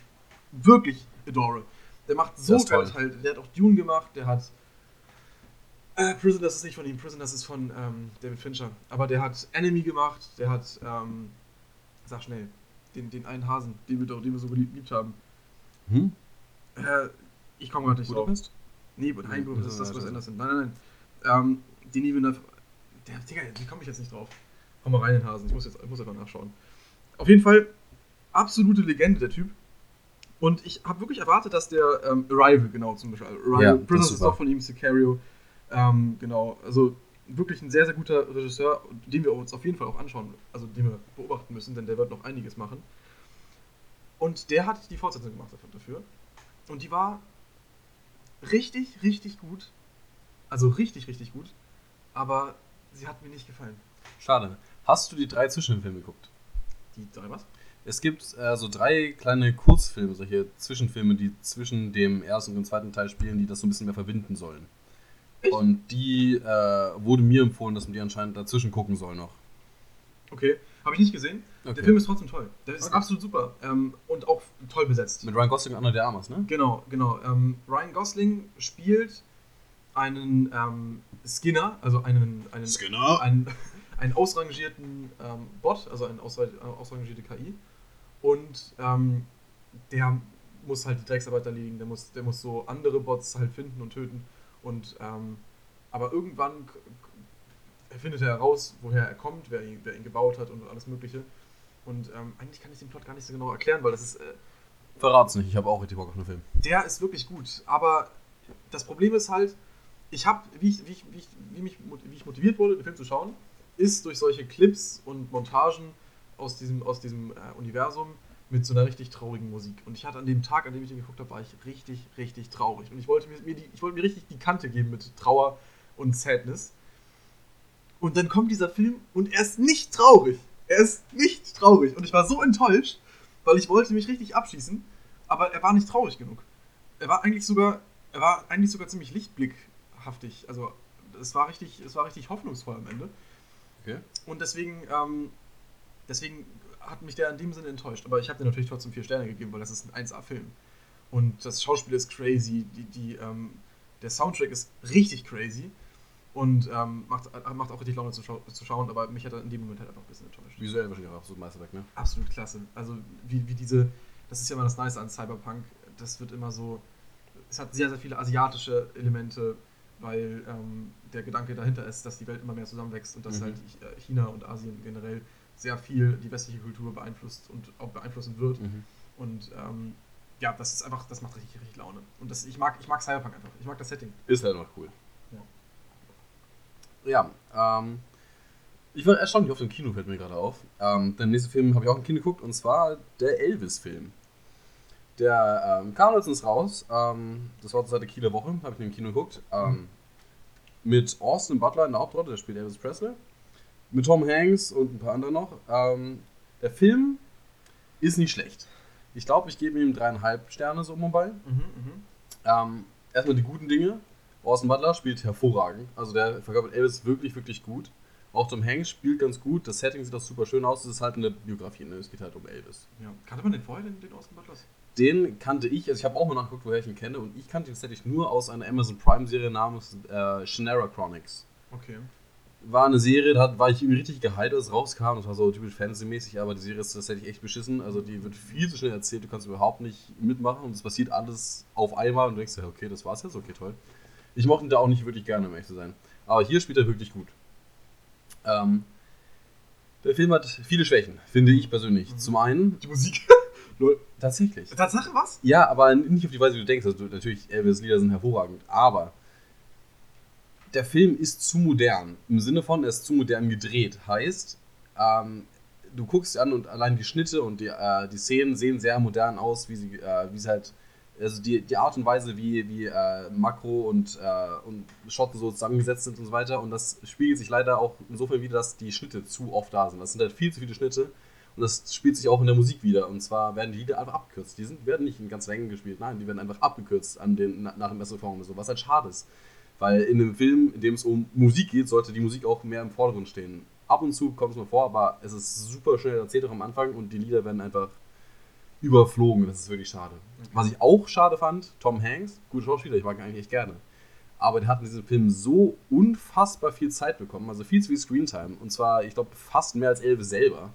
wirklich adore. Der macht so geil Teile. Der hat auch Dune gemacht, der hat äh, Prison, das ist nicht von ihm, Prison, das ist von ähm, David Fincher. Aber der hat Enemy gemacht, der hat, ähm, sag schnell, den, den einen Hasen, den wir, den wir so geliebt haben. Hm? Äh, ich komme gerade nicht Budapest? drauf. Nee, nein, Budapest ist das, was Anderson. Nein, nein, nein. Ähm, Denis Villeneuve, der, Digga, wie komme ich jetzt nicht drauf? Hau mal rein in den Hasen, ich muss jetzt ich muss einfach nachschauen. Auf jeden Fall, absolute Legende, der Typ. Und ich habe wirklich erwartet, dass der ähm, Arrival, genau, zum Beispiel. Arrival, ja, Prisoners ist auch von ihm, Sicario. Ähm, genau, also wirklich ein sehr, sehr guter Regisseur, den wir uns auf jeden Fall auch anschauen, also den wir beobachten müssen, denn der wird noch einiges machen. Und der hat die Fortsetzung gemacht dafür. Und die war richtig, richtig gut. Also richtig, richtig gut. Aber sie hat mir nicht gefallen. Schade. Hast du die drei Zwischenfilme geguckt? Die drei was? Es gibt äh, so drei kleine Kurzfilme, solche Zwischenfilme, die zwischen dem ersten und dem zweiten Teil spielen, die das so ein bisschen mehr verbinden sollen. Echt? Und die äh, wurde mir empfohlen, dass man die anscheinend dazwischen gucken soll noch. Okay, habe ich nicht gesehen. Okay. Der Film ist trotzdem toll. Der ist okay. absolut super ähm, und auch toll besetzt. Mit Ryan Gosling und Anna de Armas, ne? Genau, genau. Ähm, Ryan Gosling spielt einen ähm, Skinner, also einen, einen Skinner, einen, einen ausrangierten ähm, Bot, also eine ausrangierte KI. Und ähm, der muss halt die Drecksarbeit erledigen, der muss, der muss so andere Bots halt finden und töten. Und ähm, aber irgendwann findet er heraus, woher er kommt, wer ihn, wer ihn gebaut hat und alles Mögliche. Und ähm, eigentlich kann ich den Plot gar nicht so genau erklären, weil das ist. Äh, Verrat's nicht, ich habe auch richtig Bock auf den Film. Der ist wirklich gut, aber das Problem ist halt, ich habe, wie ich, wie, ich, wie, ich, wie, mich, wie ich motiviert wurde, den Film zu schauen, ist durch solche Clips und Montagen aus diesem, aus diesem äh, Universum mit so einer richtig traurigen Musik. Und ich hatte an dem Tag, an dem ich den geguckt habe, war ich richtig, richtig traurig. Und ich wollte mir, mir die, ich wollte mir richtig die Kante geben mit Trauer und Sadness. Und dann kommt dieser Film und er ist nicht traurig. Er ist nicht traurig. Und ich war so enttäuscht, weil ich wollte mich richtig abschießen, aber er war nicht traurig genug. Er war eigentlich sogar, er war eigentlich sogar ziemlich lichtblickhaftig. Also es war richtig, es war richtig hoffnungsvoll am Ende. Okay. Und deswegen, ähm, deswegen hat mich der in dem Sinne enttäuscht. Aber ich habe dir natürlich trotzdem vier Sterne gegeben, weil das ist ein 1A-Film. Und das Schauspiel ist crazy, die, die, ähm, der Soundtrack ist richtig crazy und ähm, macht, macht auch richtig Laune zu, schau zu, schauen, aber mich hat er in dem Moment halt einfach ein bisschen enttäuscht. Visuell wahrscheinlich auch absolut Meisterwerk, ne? Absolut klasse. Also wie, wie diese, das ist ja immer das Nice an Cyberpunk, das wird immer so, es hat sehr, sehr viele asiatische Elemente, weil ähm, der Gedanke dahinter ist, dass die Welt immer mehr zusammenwächst und dass mhm. halt äh, China und Asien generell sehr viel die westliche Kultur beeinflusst und auch beeinflussen wird. Mhm. Und ähm, ja, das ist einfach, das macht richtig, richtig Laune. Und das, ich, mag, ich mag Cyberpunk einfach. Ich mag das Setting. Ist halt einfach cool. Ja, ja ähm, ich war erstaunlich auf dem Kino, fällt mir gerade auf. Ähm, den nächsten Film habe ich auch im Kino geguckt und zwar der Elvis-Film. Der ähm, kam letztens raus. Ähm, das war zur Zeit der Kieler Woche, habe ich den im Kino geguckt. Ähm, mhm. Mit Austin Butler in der Hauptrolle, der spielt Elvis Presley mit Tom Hanks und ein paar anderen noch. Ähm, der Film ist nicht schlecht. Ich glaube, ich gebe ihm dreieinhalb Sterne so um und bei. Mhm, mh. ähm, erstmal die guten Dinge. Orson Butler spielt hervorragend. Also der verkörpert Elvis wirklich, wirklich gut. Auch Tom Hanks spielt ganz gut. Das Setting sieht auch super schön aus. Es ist halt eine Biografie. Ne? Es geht halt um Elvis. Ja. Kannte man den vorher, den, den Austin Butler? Den kannte ich, also ich habe auch mal nachgeguckt, woher ich ihn kenne. Und ich kannte ihn tatsächlich nur aus einer Amazon Prime-Serie namens äh, Shannara Chronics. Okay war eine Serie, da war ich irgendwie richtig geheilt, als es rauskam. Das war so typisch Fantasy-mäßig, aber die Serie ist tatsächlich echt beschissen. Also die wird viel zu schnell erzählt, du kannst überhaupt nicht mitmachen und es passiert alles auf einmal und du denkst dir, okay, das war's jetzt, okay, toll. Ich mochte ihn da auch nicht wirklich gerne, um ehrlich zu sein. Aber hier spielt er wirklich gut. Ähm, der Film hat viele Schwächen, finde ich persönlich. Mhm. Zum einen. Die Musik. Tatsächlich. Tatsache was? Ja, aber nicht auf die Weise, wie du denkst. Also, natürlich, Elvis Lieder sind hervorragend. Aber der Film ist zu modern. Im Sinne von, er ist zu modern gedreht. Heißt, ähm, du guckst an und allein die Schnitte und die, äh, die Szenen sehen sehr modern aus, wie sie, äh, wie sie halt, also die, die Art und Weise, wie, wie äh, Makro und, äh, und Schotten so zusammengesetzt sind und so weiter. Und das spiegelt sich leider auch insofern wieder, dass die Schnitte zu oft da sind. Das sind halt viel zu viele Schnitte. Und das spielt sich auch in der Musik wieder. Und zwar werden die Lieder einfach abgekürzt. Die sind, werden nicht in ganz Längen gespielt, nein, die werden einfach abgekürzt an den, nach dem Restaurant oder so, was halt schade ist. Weil in einem Film, in dem es um Musik geht, sollte die Musik auch mehr im Vordergrund stehen. Ab und zu kommt es mal vor, aber es ist super schnell erzählt auch am Anfang und die Lieder werden einfach überflogen. Das ist wirklich schade. Was ich auch schade fand, Tom Hanks, guter Schauspieler, ich mag ihn eigentlich echt gerne. Aber der hat in diesem Film so unfassbar viel Zeit bekommen, also viel zu viel Screentime. Und zwar, ich glaube, fast mehr als Elvis selber.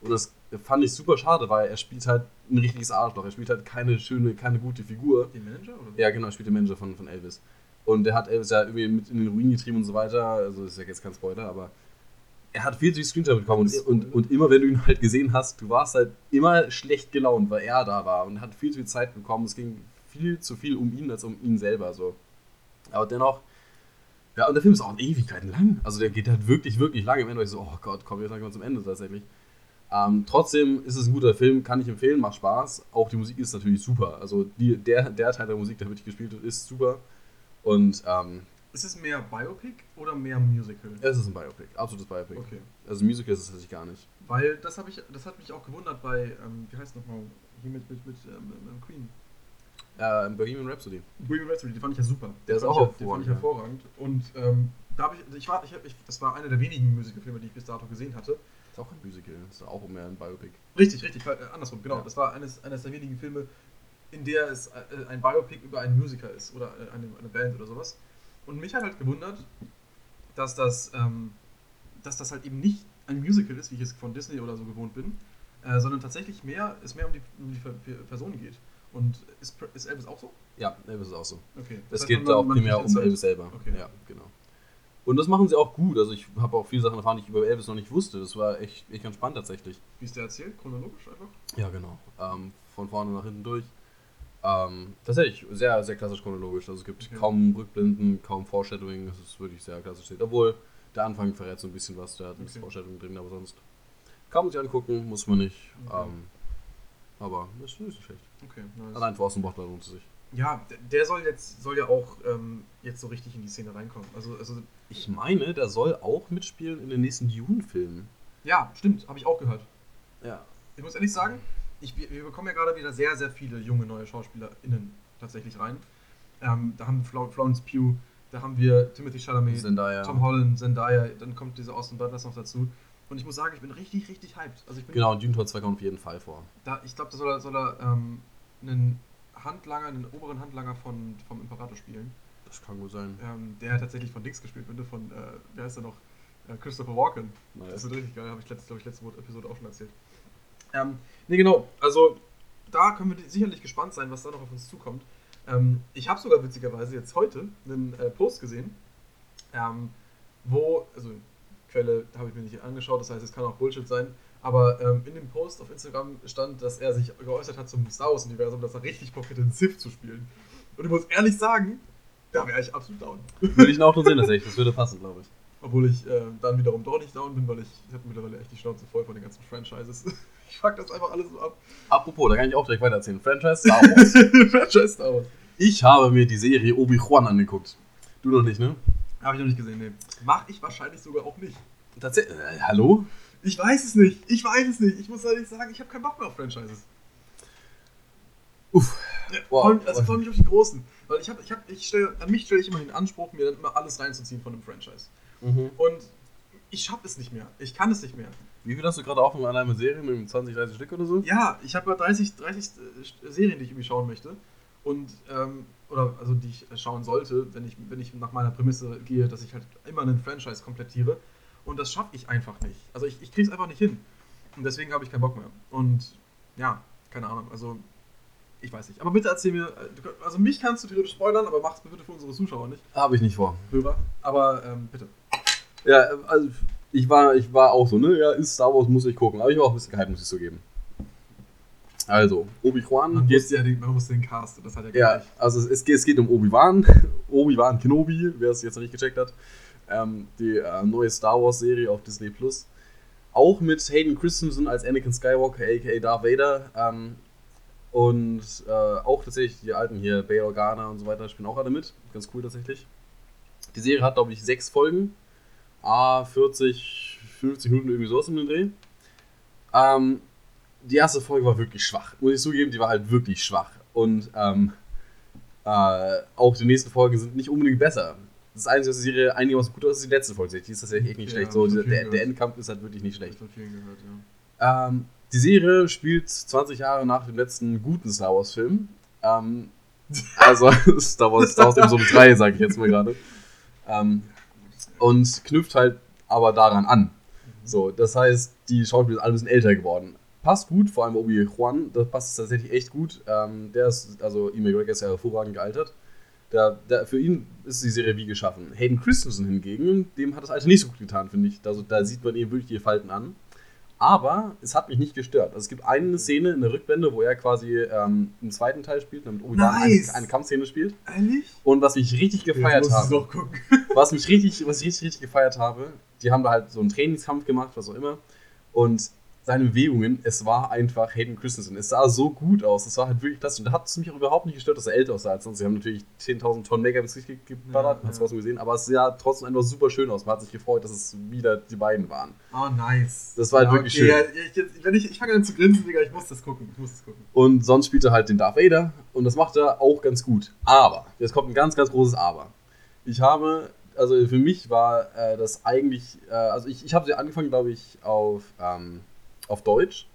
Und das fand ich super schade, weil er spielt halt ein richtiges Arschloch. Er spielt halt keine schöne, keine gute Figur. Den Manager? Oder? Ja, genau, er spielt den Manager von, von Elvis. Und der hat Elvis ja irgendwie mit in den Ruin getrieben und so weiter. Also das ist ja jetzt kein Spoiler, aber er hat viel zu viel Screentime bekommen. Und, und, und immer wenn du ihn halt gesehen hast, du warst halt immer schlecht gelaunt, weil er da war und hat viel zu viel Zeit bekommen. Es ging viel zu viel um ihn als um ihn selber. So. Aber dennoch, ja, und der Film ist auch Ewigkeiten lang. Also der geht halt wirklich, wirklich lange. Im Ende ich so, oh Gott, komm, jetzt langsam zum Ende tatsächlich. Ähm, trotzdem ist es ein guter Film, kann ich empfehlen, macht Spaß. Auch die Musik ist natürlich super. Also die, der, der Teil der Musik, der wirklich gespielt wird, ist super. Und ähm, Ist es mehr Biopic oder mehr Musical? es ist ein Biopic, absolutes Biopic. Okay. Also Musical ist es tatsächlich gar nicht. Weil das habe ich, das hat mich auch gewundert bei, ähm, wie heißt nochmal, hier mit, mit, mit, ähm, ähm, Queen. Äh, Bohemian Rhapsody. Bohemian Rhapsody, die fand ich ja super. Der ist auch ich, die fand ich hervorragend. Und ähm, da habe ich, ich war, ich, ich, das war einer der wenigen Musicalfilme, die ich bis dato gesehen hatte. Ist auch kein Musical, ist auch mehr ein Biopic. Richtig, richtig, äh, andersrum, genau. Ja. Das war eines, eines der wenigen Filme, in der es äh, ein Biopic über einen Musiker ist oder äh, eine, eine Band oder sowas. Und mich hat halt gewundert, dass das, ähm, dass das halt eben nicht ein Musical ist, wie ich es von Disney oder so gewohnt bin, äh, sondern tatsächlich mehr, es mehr um die, um die Per- Person geht. Und ist, ist Elvis auch so? Ja, Elvis ist auch so. Okay. Es heißt, geht man- auch primär um. Elvis selber. Okay. Ja, genau. Und das machen sie auch gut. Also ich habe auch viele Sachen erfahren, die ich über Elvis noch nicht wusste. Das war echt, echt ganz spannend tatsächlich. Wie ist der erzählt? Chronologisch einfach? Ja, genau. Ähm, von vorne nach hinten durch. Ähm, tatsächlich sehr, sehr klassisch chronologisch. Also es gibt Okay. kaum Rückblenden, kaum Foreshadowing. Das ist wirklich sehr klassisch. Obwohl der Anfang verrät so ein bisschen was. Der hat ein bisschen Okay. Foreshadowing drin, aber sonst kann man sich angucken, muss man nicht. Okay. Ähm, aber das ist nicht schlecht. Okay. nice. Allein für Außenbordler lohnt es sich. Ja, der- der soll jetzt soll ja auch ähm, jetzt so richtig in die Szene reinkommen. Also, also Ich meine, der soll auch mitspielen in den nächsten Dune-Filmen. ja, stimmt, habe ich auch gehört. Ja. Ich muss ehrlich sagen, ich, wir bekommen ja gerade wieder sehr, sehr viele junge neue SchauspielerInnen tatsächlich rein. Ähm, da haben Florence Pugh, da haben wir Timothy Chalamet, Zendaya. Tom Holland, Zendaya, dann kommt dieser Austin Butler noch dazu. Und ich muss sagen, ich bin richtig, richtig hyped. Also ich bin Genau, Dune Tor 2 kommt auf jeden Fall vor. da, ich glaube, da soll er, soll er ähm, einen Handlanger, einen oberen Handlanger von, vom Imperator spielen. Das kann gut sein. ähm, der tatsächlich von Dix gespielt wurde, von, äh, wer heißt der noch? Äh, Christopher Walken. Naja. Das ist richtig geil, habe ich glaube ich, letzte Episode auch schon erzählt. Ähm, ne, genau, also da können wir sicherlich gespannt sein, was da noch auf uns zukommt. Ähm, ich habe sogar witzigerweise jetzt heute einen äh, Post gesehen, ähm, wo, also Quelle habe ich mir nicht angeschaut, das heißt, es kann auch Bullshit sein, aber ähm, in dem Post auf Instagram stand, dass er sich geäußert hat zum Star Wars-Universum, dass er richtig Bock hätte, einen Sith zu spielen. Und ich muss ehrlich sagen, da wäre ich absolut down. Würde ich ihn auch nur sehen, tatsächlich. Das würde passen, glaube ich. Obwohl ich äh, dann wiederum doch nicht down bin, weil ich, ich habe mittlerweile echt die Schnauze voll von den ganzen Franchises. ich fuck das einfach alles so ab. Apropos, da kann ich auch direkt weitererzählen. Franchise Star Wars. Franchise Star Wars. ich habe mir die Serie Obi-Wan angeguckt. Du noch nicht, ne? Habe ich noch nicht gesehen, nee. Mach ich wahrscheinlich sogar auch nicht. Tatsächlich. Äh, hallo? Ich weiß es nicht. Ich weiß es nicht. Ich muss ehrlich sagen, ich habe keinen Bock mehr auf Franchises. Uff. Ja, Wow. vor allem, also vor allem nicht auf die großen. Weil ich habe, ich habe, ich stelle, an mich stelle ich immer den Anspruch, mir dann immer alles reinzuziehen von einem Franchise. Mhm. Und ich schaffe es nicht mehr. Ich kann es nicht mehr. Wie viel hast du gerade aufgenommen an einer Serie mit 20, 30 Stück oder so? Ja, ich habe ja 30, 30 Serien, die ich irgendwie schauen möchte. Und, ähm, oder also die ich schauen sollte, wenn ich, wenn ich nach meiner Prämisse gehe, dass ich halt immer einen Franchise komplettiere. Und das schaffe ich einfach nicht. Also ich, ich kriege es einfach nicht hin. Und deswegen habe ich keinen Bock mehr. Und ja, keine Ahnung. Also ich weiß nicht. Aber bitte erzähl mir, äh, also mich kannst du theoretisch spoilern, aber mach's bitte für unsere Zuschauer nicht. Habe ich nicht vor. Hörer. Aber ähm, bitte. Ja, also ich war, ich war auch so, ne? Ja, ist Star Wars, muss ich gucken. Aber ich war auch ein bisschen gehypt, muss ich zugeben. Also, Obi-Wan Man geht muss ja den, man muss den Cast, das hat ja Ja, gleich. also es, es, geht, es geht um Obi-Wan. Obi-Wan Kenobi, wer es jetzt noch nicht gecheckt hat. Ähm, die äh, neue Star Wars-Serie auf Disney Plus. Auch mit Hayden Christensen als Anakin Skywalker, aka Darth Vader. Ähm, und äh, auch tatsächlich die alten hier, Bail Organa und so weiter, spielen auch alle mit. Ganz cool tatsächlich. Die Serie hat, glaube ich, sechs Folgen. Ah, 40, 50 Minuten irgendwie sowas um den Dreh. Ähm, die erste Folge war wirklich schwach. Muss ich zugeben, die war halt wirklich schwach. Und ähm, äh, auch die nächsten Folgen sind nicht unbedingt besser. Das Einzige, was die Serie einigermaßen gut aus ist, die letzte Folge. Die ist tatsächlich echt nicht Ja, schlecht. So, der, der. Endkampf ist halt wirklich nicht schlecht. von vielen gehört, ja. Ähm, die Serie spielt 20 Jahre nach dem letzten guten Star Wars-Film. Ähm, also Star Wars, Star Wars Episode 3, sage ich jetzt mal gerade. Ähm, und knüpft halt aber daran an. So, das heißt, die Schauspieler sind alle ein bisschen älter geworden. Passt gut, vor allem Obi-Juan, das passt tatsächlich echt gut. Ähm, der ist, also Ian McGregor ist ja hervorragend gealtert. Der, der, für ihn ist die Serie wie geschaffen. Hayden Christensen hingegen, dem hat das Alter nicht so gut getan, finde ich. Also da sieht man ihm wirklich die Falten an. Aber es hat mich nicht gestört. Also es gibt eine Szene in der Rückblende, wo er quasi ähm, im zweiten Teil spielt, damit Obi-Wan Nice. eine, eine Kampfszene spielt. Ehrlich? Und was mich richtig gefeiert Jetzt muss habe, ich noch gucken. was mich richtig, was ich richtig, richtig gefeiert habe, die haben da halt so einen Trainingskampf gemacht, was auch immer. Und seine Bewegungen, es war einfach Hayden Christensen. Es sah so gut aus, es war halt wirklich klasse. Und da hat es mich auch überhaupt nicht gestört, dass er älter aussah als sonst. Sie haben natürlich 10.000 Tonnen Mega ins Gesicht ge- geballert, Ja, man hat es ja. trotzdem gesehen, aber es sah trotzdem einfach super schön aus. Man hat sich gefreut, dass es wieder die beiden waren. Oh, nice. Das war halt wirklich schön. Ja, ich, wenn ich, ich fange an zu grinsen, Digga, ich muss das gucken. Ich muss das gucken. Und sonst spielt er halt den Darth Vader und das macht er auch ganz gut. Aber, jetzt kommt ein ganz, ganz großes Aber. Ich habe, also für mich war äh, das eigentlich, äh, also ich, ich habe sie angefangen, glaube ich, auf, ähm, auf Deutsch.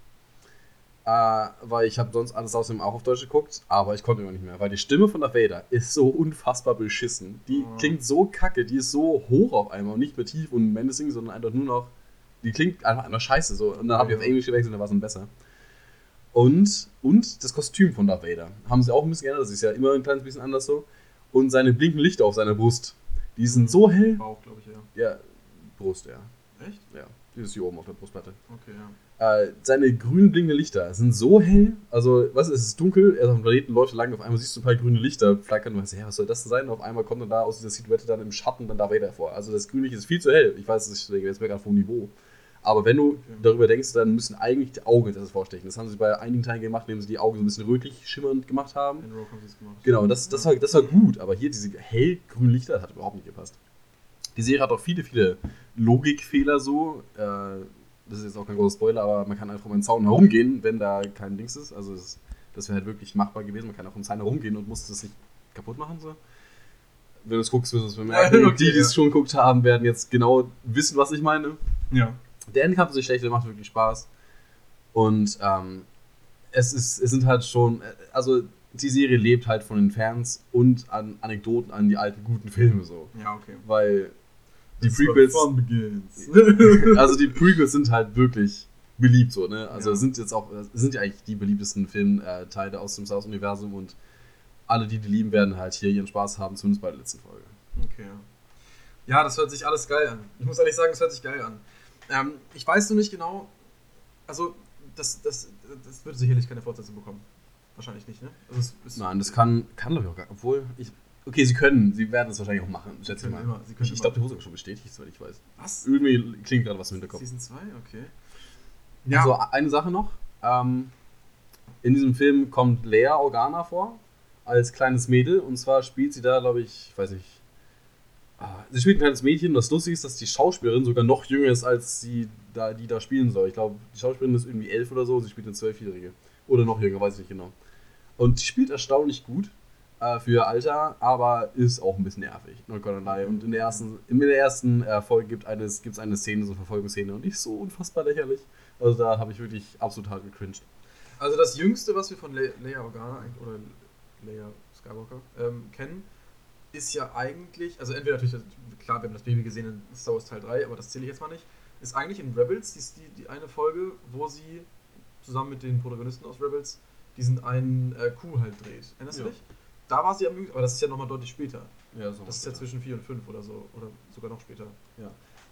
Äh, weil ich habe sonst alles außerdem auch auf Deutsch geguckt, aber ich konnte immer nicht mehr, weil die Stimme von Darth Vader ist so unfassbar beschissen. Die Oh. klingt so kacke, die ist so hoch auf einmal und nicht mehr tief und menacing, sondern einfach nur noch, die klingt einfach, einfach scheiße so. Und dann habe ich auf Englisch gewechselt und da war es dann besser. Und, und das Kostüm von Darth Vader haben sie auch ein bisschen geändert. Das ist ja immer ein kleines bisschen anders so. Und seine blinkenden Lichter auf seiner Brust, die sind so hell. Bauch, glaube ich, ja. Ja, Brust, ja. Echt? Ja, die ist hier oben auf der Brustplatte. Okay, ja. Äh, seine grün blinkenden Lichter sind so hell. Also, was ist, es ist dunkel, er ist auf dem Planeten, läuft lang, auf einmal siehst du ein paar grüne Lichter flackern und du weißt, ja, was soll das denn sein? Und auf einmal kommt dann da aus dieser Silhouette dann im Schatten dann Darth Vader vor. Also, das Grünliche ist viel zu hell. Ich weiß, ich denke, jetzt wäre gerade vom Niveau. Aber wenn du darüber denkst, dann müssen eigentlich die Augen erstes vorstechen. Das haben sie bei einigen Teilen gemacht, indem sie die Augen so ein bisschen rötlich schimmernd gemacht haben. In Rogue haben sie es gemacht. Genau, das, das, war, das war gut, aber hier diese hellgrünen Lichter, das hat überhaupt nicht gepasst. Die Serie hat auch viele, viele Logikfehler so. Äh, das ist jetzt auch kein großer Spoiler, aber man kann einfach um einen Zaun herumgehen, wenn da kein Dings ist. Also das, das wäre halt wirklich machbar gewesen. Man kann auch um den Zaun herumgehen und muss das nicht kaputt machen. So. Wenn du es guckst, wirst du es bemerken. Ja, Und die, okay, die es ja. schon geguckt haben, werden jetzt genau wissen, was ich meine. Ja. Der Endkampf ist nicht schlecht, der macht wirklich Spaß. Und ähm, es, ist, es sind halt schon, äh, also die Serie lebt halt von den Fans und an Anekdoten an die alten guten Filme so. Ja, okay. Weil die Prequels, also die Prequels sind halt wirklich beliebt so, ne? Also Ja. sind jetzt auch, sind ja eigentlich die beliebtesten Filmteile aus dem Star Wars-Universum und alle, die die lieben, werden halt hier ihren Spaß haben, zumindest bei der letzten Folge. Okay, ja. Das hört sich alles geil an. Ich muss ehrlich sagen, es hört sich geil an. Ähm, ich weiß nur nicht genau, also das, das, das wird sicherlich keine Fortsetzung bekommen. Wahrscheinlich nicht, ne? Also Nein, das kann, kann glaube ich auch gar obwohl ich. Okay, sie können, sie werden es wahrscheinlich auch machen, schätze ich mal. immer, ich glaube, die. Hose ist schon bestätigt, soweit ich weiß. Was? Irgendwie klingt gerade was im Hinterkopf. Season 2? Okay. Also eine Sache noch. Ähm, in diesem Film kommt Lea Organa vor, als kleines Mädel. Und zwar spielt sie da, glaube ich, ich weiß nicht. ah, Sie spielt ein kleines Mädchen das Lustige ist, dass die Schauspielerin sogar noch jünger ist, als sie da, die da spielen soll. Ich glaube, die Schauspielerin ist irgendwie elf oder so, sie spielt eine Zwölfjährige. Oder noch jünger, weiß ich nicht genau. Und die spielt erstaunlich gut äh, für Alter, aber ist auch ein bisschen nervig. Lie. Und in der ersten, in der ersten äh, Folge gibt es gibt's eine Szene, so eine Verfolgungsszene, und die ist so unfassbar lächerlich. Also da habe ich wirklich absolut hart gecringed. Also das Jüngste, was wir von Le Leia Organa oder Leia Skywalker ähm, kennen, ist ja eigentlich, also entweder natürlich, klar, wir haben das Baby gesehen in Star Wars Teil 3, aber das zähle ich jetzt mal nicht, ist eigentlich in Rebels, die, die, die eine Folge, wo sie zusammen mit den Protagonisten aus Rebels diesen einen äh, Kuh halt dreht. Erinnerst Ja. du dich? Da war sie am jüngsten, aber das ist ja nochmal deutlich später. Ja, so Das ist ja zwischen 4 und 5 oder so, oder sogar noch später.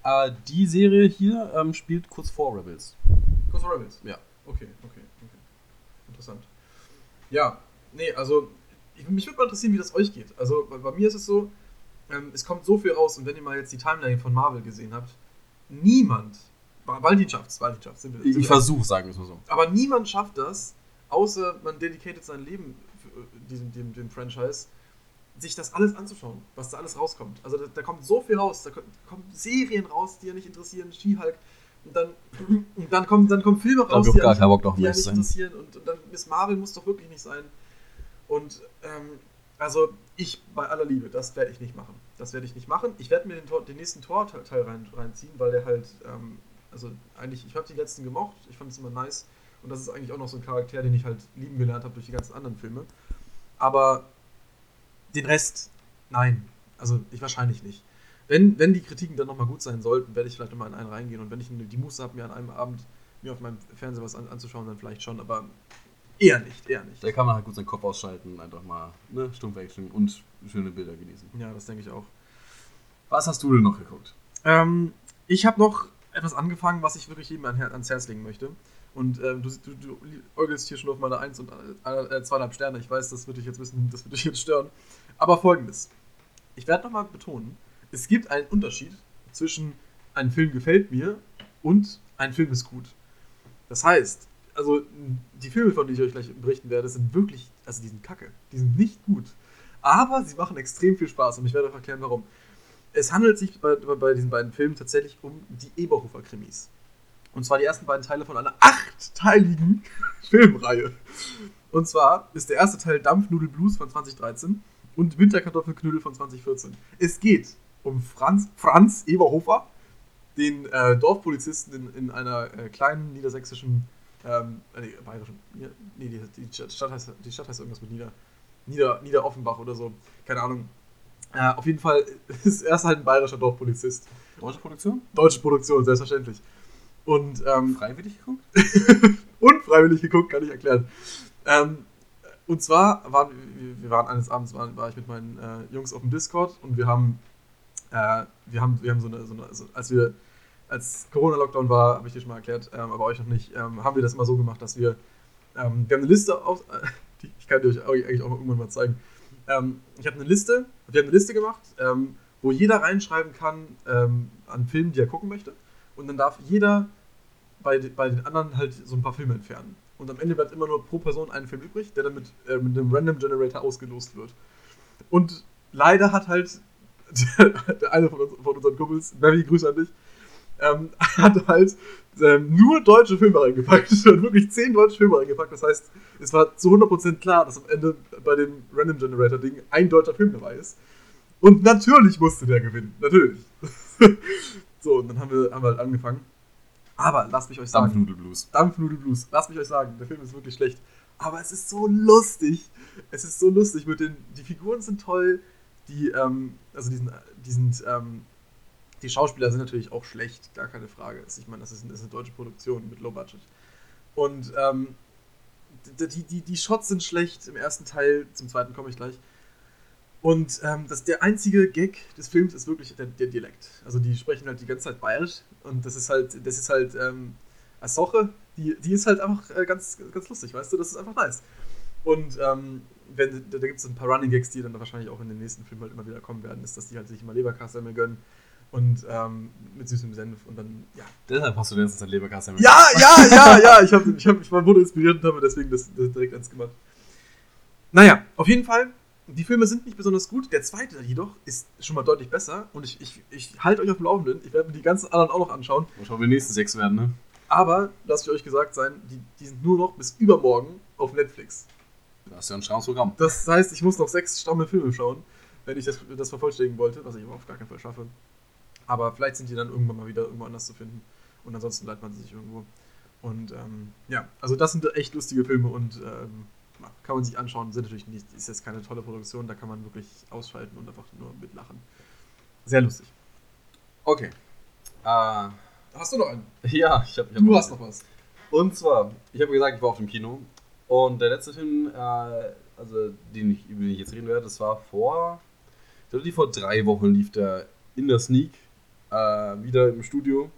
Äh, die Serie hier ähm, spielt kurz vor Rebels. Kurz vor Rebels? Ja. Okay, okay, okay. Interessant. Ja, nee, also ich, mich würde mal interessieren, wie das euch geht. Also bei, bei mir ist es so, ähm, es kommt so viel raus und wenn ihr mal jetzt die Timeline von Marvel gesehen habt, niemand Valentin schafft's, Valentin schafft's. Sind wir- Ich, ich versuche, sagen wir es mal so. Aber niemand schafft das, außer man dedicated sein Leben diesem, dem, dem Franchise, sich das alles anzuschauen, was da alles rauskommt. Also da, da kommt so viel raus, da ko- kommen Serien raus, die ja nicht interessieren, She-Hulk, und dann, und dann, kommen, dann kommen Filme raus, die gar Bock noch die ja nicht sein. interessieren und, und dann Miss Marvel muss doch wirklich nicht sein. Und ähm, also ich bei aller Liebe, das werde ich nicht machen. Das werde ich nicht machen. Ich werde mir den, Tor, den nächsten Tor-Teil rein, reinziehen, weil der halt, ähm, also eigentlich, ich habe die letzten gemocht, ich fand es immer nice und das ist eigentlich auch noch so ein Charakter, den ich halt lieben gelernt habe durch die ganzen anderen Filme. Aber den Rest, nein. Also ich wahrscheinlich nicht. Wenn, wenn die Kritiken dann nochmal gut sein sollten, werde ich vielleicht nochmal in einen reingehen und wenn ich die Muße habe, mir an einem Abend mir auf meinem Fernseher was an, anzuschauen, dann vielleicht schon, aber eher nicht, eher nicht. Da kann man halt gut seinen Kopf ausschalten, einfach mal ne, stumpf wechseln und schöne Bilder genießen. Ja, das denke ich auch. Was hast du denn noch geguckt? Ähm, ich habe noch etwas angefangen, was ich wirklich jedem an, ans Herz legen möchte. Und ähm, du, du, du äugelst hier schon auf meine 1 und äh, äh, zweieinhalb Sterne. Ich weiß, das wird dich jetzt wissen, das wird dich jetzt stören. Aber folgendes. Ich werde nochmal betonen, es gibt einen Unterschied zwischen ein Film gefällt mir und ein Film ist gut. Das heißt, also die Filme, von denen ich euch gleich berichten werde, sind wirklich, also die sind kacke. Die sind nicht gut. Aber sie machen extrem viel Spaß und ich werde euch erklären, warum. Es handelt sich bei, bei diesen beiden Filmen tatsächlich um die Eberhofer-Krimis. Und zwar die ersten beiden Teile von einer achtteiligen Filmreihe. Und zwar ist der erste Teil Dampfnudel Blues von 2013 und Winterkartoffelknödel von 2014. Es geht um Franz, Franz Eberhofer, den äh, Dorfpolizisten in, in einer äh, kleinen niedersächsischen, ähm, äh, nee, bayerischen, nee, die, die, Stadt heißt, die Stadt heißt irgendwas mit Nieder, Nieder, Niederoffenbach oder so, keine Ahnung. Äh, auf jeden Fall ist er ist halt ein bayerischer Dorfpolizist. Deutsche Produktion? Deutsche Produktion, selbstverständlich. Und ähm, Freiwillig geguckt? unfreiwillig geguckt, kann ich erklären. Ähm, und zwar waren wir, waren eines Abends waren, war ich mit meinen äh, Jungs auf dem Discord und wir haben äh, wir haben wir haben so eine, so eine also als wir als Corona Lockdown war, habe ich dir schon mal erklärt, ähm, aber euch noch nicht, ähm, haben wir das immer so gemacht, dass wir ähm, wir haben eine Liste auf äh, die, ich kann dir euch eigentlich auch mal irgendwann mal zeigen. Ähm, ich habe eine Liste, wir haben eine Liste gemacht, ähm, wo jeder reinschreiben kann ähm, an Filmen, die er gucken möchte und dann darf jeder bei, bei den anderen halt so ein paar Filme entfernen. Und am Ende bleibt immer nur pro Person ein Film übrig, der dann mit, äh, mit einem Random Generator ausgelost wird. Und leider hat halt der, eine von, uns, von unseren Kumpels, Barry, Grüße an dich, ähm, hat halt ähm, nur deutsche Filme reingepackt. Hat wirklich zehn deutsche Filme reingepackt. Das heißt, es war zu 100% klar, dass am Ende bei dem Random Generator Ding ein deutscher Film dabei ist. Und natürlich musste der gewinnen. Natürlich. So, und dann haben wir, haben wir halt angefangen. Aber lasst mich euch sagen. Dampfnudelblues. Dampfnudelblues. Lasst mich euch sagen, der Film ist wirklich schlecht. Aber es ist so lustig. Es ist so lustig mit den. Die Figuren sind toll. Die, ähm, also die sind, die sind, ähm, die Schauspieler sind natürlich auch schlecht, gar keine Frage. Ich meine, das ist, das ist eine deutsche Produktion mit Low Budget. Und ähm, die, die, die, die Shots sind schlecht im ersten Teil, zum zweiten komme ich gleich. Und ähm, das, der einzige Gag des Films ist wirklich der, der Dialekt. Also die sprechen halt die ganze Zeit bayerisch und das ist halt, das ist halt, ähm, Asoche, die, die ist halt einfach äh, ganz, ganz lustig, weißt du? Das ist einfach nice. Und ähm, wenn, da, gibt es ein paar Running Gags, die dann wahrscheinlich auch in den nächsten Filmen halt immer wieder kommen werden, ist, dass die halt sich immer Leberkassemmel gönnen und ähm, mit süßem Senf und dann, ja. Deshalb hast du den ganzen Leberkasse Ja, ja, ja, ja, ich, hab, ich, hab, ich wurde inspiriert und habe deswegen das, das direkt eins gemacht. Naja, auf jeden Fall, die Filme sind nicht besonders gut. Der zweite jedoch ist schon mal deutlich besser und ich, ich, ich halte euch auf dem Laufenden. Ich werde mir die ganzen anderen auch noch anschauen. Mal schauen, wie die nächsten sechs werden, ne? Aber, lasst euch gesagt sein, die, die sind nur noch bis übermorgen auf Netflix. Da hast du ja ein strammes Programm. Das heißt, ich muss noch sechs stramme Filme schauen, wenn ich das, das vervollständigen wollte, was ich aber auf gar keinen Fall schaffe. Aber vielleicht sind die dann irgendwann mal wieder irgendwo anders zu finden. Und ansonsten leitet man sie sich irgendwo. Und ähm, ja, also das sind echt lustige Filme und ähm, ja, kann man sich anschauen. Sind natürlich nicht, ist jetzt keine tolle Produktion, da kann man wirklich ausschalten und einfach nur mitlachen. Sehr lustig. Okay. Äh, Hast du noch einen? ja, ich habe. Hab Du hast noch was. Und zwar, ich habe gesagt, ich war auf dem Kino. Und der letzte Film, äh, also den ich, über den ich jetzt reden werde, das war vor, ich glaube, die vor drei Wochen lief der in der Sneak äh, wieder im Studio.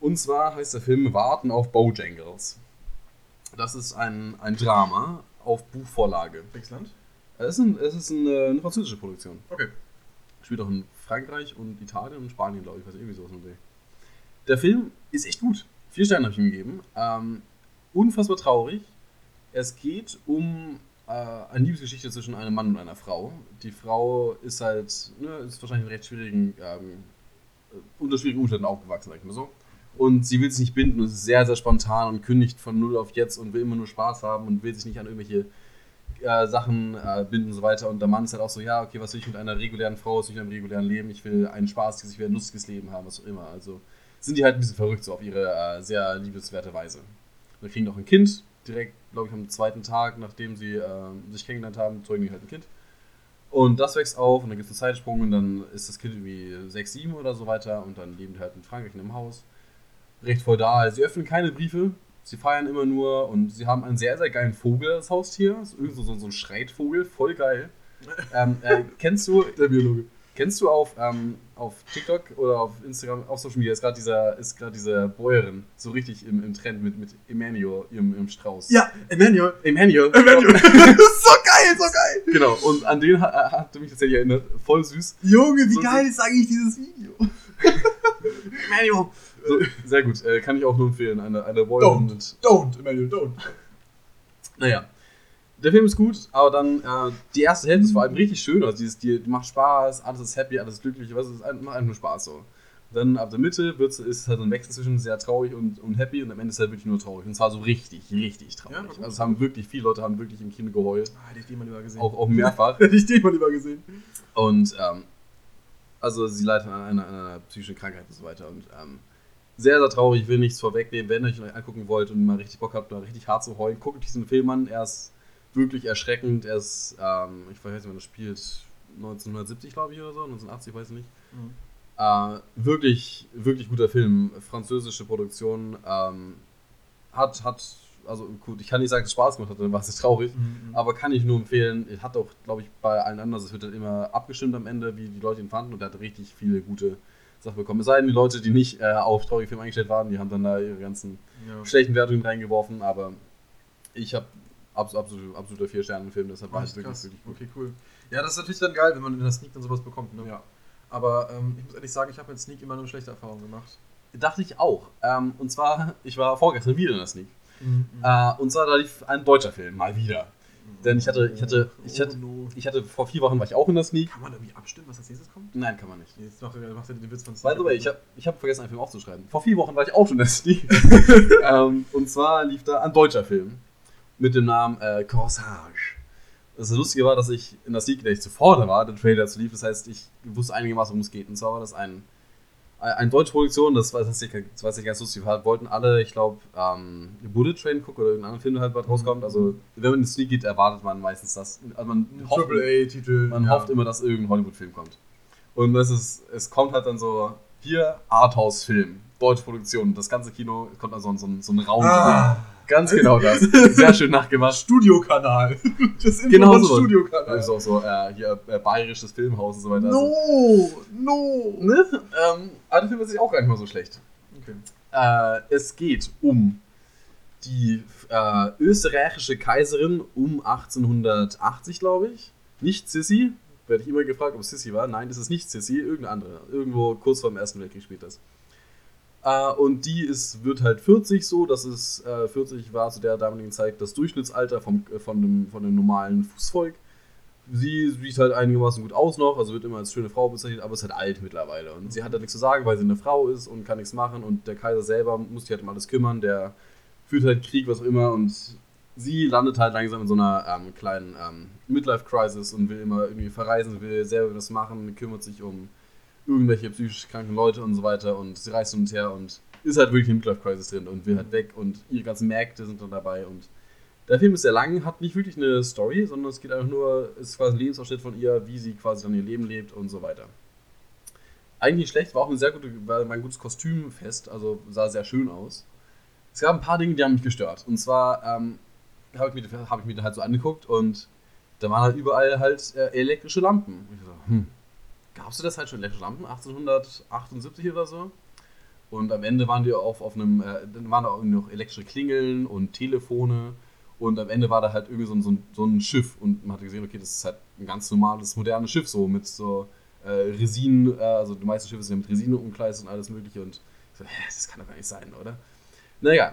Und zwar heißt der Film Warten auf Bojangles. Das ist ein, ein Drama auf Buchvorlage. Welches Land? Es ist, ein, es ist eine, eine französische Produktion. Okay. Spielt auch in Frankreich und Italien und Spanien, glaube ich, was irgendwie sowas mit dem. Der Film ist echt gut. Vier Sterne habe ich ihm gegeben. Ähm, unfassbar traurig. Es geht um äh, eine Liebesgeschichte zwischen einem Mann und einer Frau. Die Frau ist halt, ne, ist wahrscheinlich in recht schwierigen, ähm, unter schwierigen Umständen aufgewachsen, sag ich mal so. Und sie will sich nicht binden und ist sehr, sehr spontan und kündigt von null auf jetzt und will immer nur Spaß haben und will sich nicht an irgendwelche äh, Sachen äh, binden und so weiter. Und der Mann ist halt auch so, ja, okay, was will ich mit einer regulären Frau, was will ich mit einem regulären Leben? Ich will einen Spaß, ich will ein lustiges Leben haben, was auch immer. Also sind die halt ein bisschen verrückt, so auf ihre äh, sehr liebenswerte Weise. Und kriegen auch ein Kind, direkt, glaube ich, am zweiten Tag, nachdem sie äh, sich kennengelernt haben, zeugen die halt ein Kind. Und das wächst auf und dann gibt es einen Zeitsprung und dann ist das Kind irgendwie 6, 7 oder so weiter und dann leben die halt in Frankreich in einem Haus. Recht feudal. Sie öffnen keine Briefe, sie feiern immer nur und sie haben einen sehr, sehr geilen Vogel als Haustier. Das ist so, so ein Schreitvogel, voll geil. ähm, äh, kennst du, Der Biologe. kennst du auf, ähm, auf TikTok oder auf Instagram, auf Social Media, ist gerade dieser, ist gerade diese Bäuerin so richtig im, im Trend mit, mit Emmanuel, ihrem, ihrem Strauß. Ja, Emmanuel. Emmanuel. Emmanuel. so geil, so geil. Genau, und an den hat, hat mich tatsächlich erinnert. Voll süß. Junge, wie So geil ist eigentlich dieses Video? Emmanuel. So, sehr gut, äh, kann ich auch nur empfehlen. Eine, eine Don't. mit. Don't, Emmanuel, don't. Naja. Der Film ist gut, aber dann äh, die erste Hälfte ist vor allem richtig schön. Also dieses, die, die macht Spaß, alles ist happy, alles ist glücklich, was ist, macht einfach nur Spaß so. Dann ab der Mitte wird's, ist halt so ein Wechsel zwischen sehr traurig und, und happy und am Ende ist halt wirklich nur traurig. Und zwar so richtig, richtig traurig. Ja, also es haben wirklich, viele Leute haben wirklich im Kino geheult. Ah, hätte ich den mal lieber gesehen. Auch, auch mehrfach. Hätte ich den mal lieber gesehen. Und ähm, also sie leidet an einer, einer psychischen Krankheit und so weiter. Und ähm, sehr, sehr traurig, ich will nichts vorwegnehmen. Wenn ihr euch noch angucken wollt und mal richtig Bock habt, mal richtig hart zu heulen, guckt euch diesen Film an. Er ist wirklich erschreckend. Er ist, ähm, ich weiß nicht, wann das spielt, 1970, glaube ich, oder so, 1980, weiß ich nicht. Äh, wirklich, wirklich guter Film. Französische Produktion. Ähm, hat, hat, also gut, ich kann nicht sagen, dass es Spaß gemacht hat, dann war es traurig. Mhm. Aber kann ich nur empfehlen. Es hat auch, glaube ich, bei allen anderen, es wird dann immer abgestimmt am Ende, wie die Leute ihn fanden. Und er hat richtig viele gute Sachen bekommen. Es sei denn, die Leute, die nicht äh, auf traurige Filme eingestellt waren, die haben dann da ihre ganzen Ja. schlechten Wertungen reingeworfen. Aber ich habe abs absolut, absoluter vier Sterne Film, deshalb war echt wirklich, wirklich gut. Okay, cool. Ja, das ist natürlich dann geil, wenn man in der Sneak dann sowas bekommt. Ne? Ja. Aber ähm, ich muss ehrlich sagen, ich habe mit Sneak immer nur schlechte Erfahrungen gemacht. Dachte ich auch. Ähm, und zwar, ich war vorgestern wieder in der Sneak. Mhm. Äh, und zwar, da lief ein deutscher Film, mal wieder. Denn ich hatte, ich hatte, ich hatte, Oh, ich hatte vor vier Wochen war ich auch in der Sneak. Kann man irgendwie abstimmen, was als nächstes kommt? Nein, kann man nicht. Jetzt macht er, macht er den Witz von By the way, ich habe ich hab vergessen, einen Film aufzuschreiben. Vor vier Wochen war ich auch schon in der Sneak. ähm, und zwar lief da ein deutscher Film mit dem Namen äh, Corsage. Das Lustige war, dass ich in der Sneak, in der ich zuvor da war, der Trailer zu lief. Das heißt, ich wusste einigermaßen, worum es geht. Und zwar war das ein- eine deutsche Produktion, das weiß ich, das weiß ich ganz lustig. Wir wollten alle, ich glaube, ähm, Bullet Train gucken oder irgendeinen anderen Film, der halt bald rauskommt. Also, wenn man in die Sneak geht, erwartet man meistens das. Also man hofft, Triple-A-Titel. man hofft immer, dass irgendein Hollywood-Film kommt. Und das ist, es kommt halt dann so, hier Arthouse-Film, deutsche Produktion. Das ganze Kino kommt dann so, so, so ein Raum. Ah, Ganz genau das. Sehr schön nachgemacht. Studiokanal. Das Intro Genau so. Studiokanal. Das ist auch so, äh, hier äh, bayerisches Filmhaus und so weiter. Also, No, no. ne? ähm, aber der Film ist sich auch gar nicht mal so schlecht. Okay. Äh, es geht um die äh, österreichische Kaiserin um 1880, glaube ich. Nicht Sissi. Werde ich immer gefragt, ob es Sissi war. Nein, das ist nicht Sissi, irgendeine andere. Irgendwo kurz vor dem Ersten Weltkrieg spielt das. Äh, und die ist, wird halt 40 so. Das ist, äh, 40 war zu der damaligen Zeit das Durchschnittsalter vom, äh, von, dem, von dem normalen Fußvolk. Sie sieht halt einigermaßen gut aus noch, also wird immer als schöne Frau bezeichnet, aber ist halt alt mittlerweile. Und sie hat halt nichts zu sagen, weil sie eine Frau ist und kann nichts machen. Und der Kaiser selber muss sich halt um alles kümmern. Der führt halt Krieg, was auch immer. Und sie landet halt langsam in so einer ähm, kleinen ähm, Midlife-Crisis und will immer irgendwie verreisen, will selber was machen, kümmert sich um irgendwelche psychisch kranken Leute und so weiter. Und sie reist und her und ist halt wirklich in Midlife-Crisis drin und will halt weg. Und ihre ganzen Märkte sind dann dabei. Und der Film ist sehr lang, hat nicht wirklich eine Story, sondern es geht einfach nur, ist quasi ein Lebensausschnitt von ihr, wie sie quasi dann ihr Leben lebt und so weiter. Eigentlich schlecht, war auch ein sehr gute, war ein gutes Kostümfest, also sah sehr schön aus. Es gab ein paar Dinge, die haben mich gestört. Und zwar ähm, habe ich, mir- hab ich mir halt so angeguckt und da waren halt überall halt äh, elektrische Lampen. Und ich so, hm, gab's das halt schon elektrische Lampen? 1878 oder so? Und am Ende waren die auf, auf einem, äh, dann waren da auch noch elektrische Klingeln und Telefone. Und am Ende war da halt irgendwie so ein, so so ein Schiff. Und man hat gesehen, okay, das ist halt ein ganz normales, modernes Schiff, so mit so äh, Resinen, äh, also die meisten Schiffe sind ja mit Resinen umkleidet und alles mögliche. Und So, hä, das kann doch gar nicht sein, oder? Naja,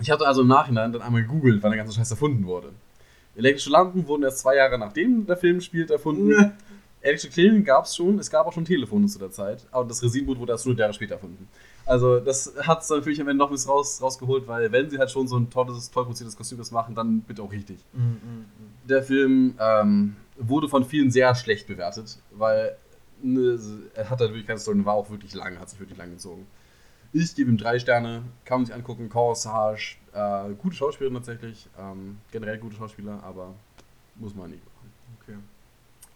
ich hatte also im Nachhinein dann einmal gegoogelt, wann der ganze Scheiß erfunden wurde. Elektrische Lampen wurden erst zwei Jahre nachdem der Film spielt erfunden. Elektrische Klingeln gab es schon, es gab auch schon Telefone zu der Zeit, aber das Resinboot wurde erst 100 Jahre später erfunden. Also das hat es natürlich am Ende noch ein bisschen raus, rausgeholt, weil wenn sie halt schon so ein tolles, toll produziertes Kostüm das machen, dann bitte auch richtig. Mhm, Der Film ähm, wurde von vielen sehr schlecht bewertet, weil ne, er hat halt wirklich keine Story und war auch wirklich lang, hat sich wirklich lang gezogen. Ich gebe ihm drei Sterne, kann man sich angucken, Corsage, äh, gute Schauspielerin tatsächlich, ähm, generell gute Schauspieler, aber muss man nicht machen. Okay.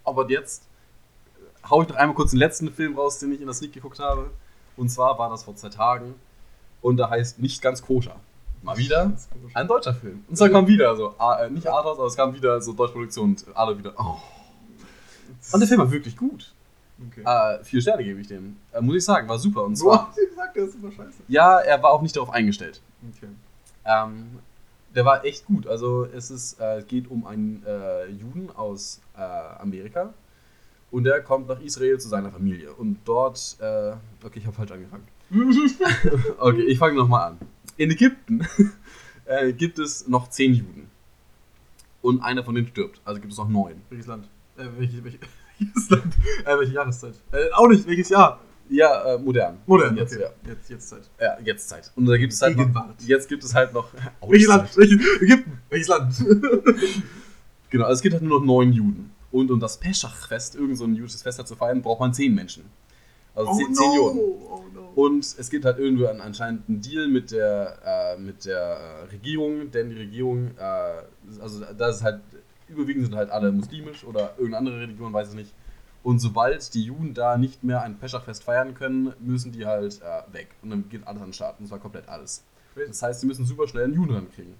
Aber jetzt hau ich noch einmal kurz den letzten Film raus, den ich in der Sneak geguckt habe. Und zwar war das vor zwei Tagen. Und da heißt nicht ganz koscher. Mal wieder ein deutscher Film. Und zwar kam wieder so, äh, nicht Arthouse, aber es kam wieder so deutsche Produktion und alle wieder. Oh. Und der Film war wirklich gut. Okay. Äh, vier Sterne gebe ich dem. Äh, muss ich sagen, war super. Und Du zwar, hast gesagt, der ist super scheiße. ja, er war auch nicht darauf eingestellt. Okay. Ähm, der war echt gut. Also es ist, äh, geht um einen äh, Juden aus äh, Amerika und der kommt nach Israel zu seiner Familie. Und dort, äh, okay, ich habe falsch angefangen. okay, ich fange nochmal an. In Ägypten äh, gibt es noch zehn Juden. Und einer von denen stirbt. Also gibt es noch neun. Welches Land? Äh, welches, welches, welches Land? Äh, welche Jahreszeit? Äh, auch nicht, welches Jahr? Ja, äh, modern. Modern, Jetzt, okay. ja. Jetzt, jetzt Zeit. ja, jetzt Zeit. Und da gibt es halt noch, jetzt gibt es halt noch. Welches Land? Welches, Ägypten. Welches Land? Genau, also es gibt halt nur noch neun Juden. Und um das Peschach-Fest, irgend so ein jüdisches Fest zu feiern, braucht man zehn Menschen. Also zehn, zehn Juden. Oh no. Und es gibt halt irgendwie an, anscheinend einen Deal mit der, äh, mit der äh, Regierung, denn die Regierung, äh, also da ist halt, überwiegend sind halt alle muslimisch oder irgendeine andere Religion, weiß ich nicht. Und sobald die Juden da nicht mehr ein Peschachfest feiern können, müssen die halt äh, weg. Und dann geht alles an den Start. Und zwar komplett alles. Das heißt, sie müssen super schnell einen Juden rankriegen.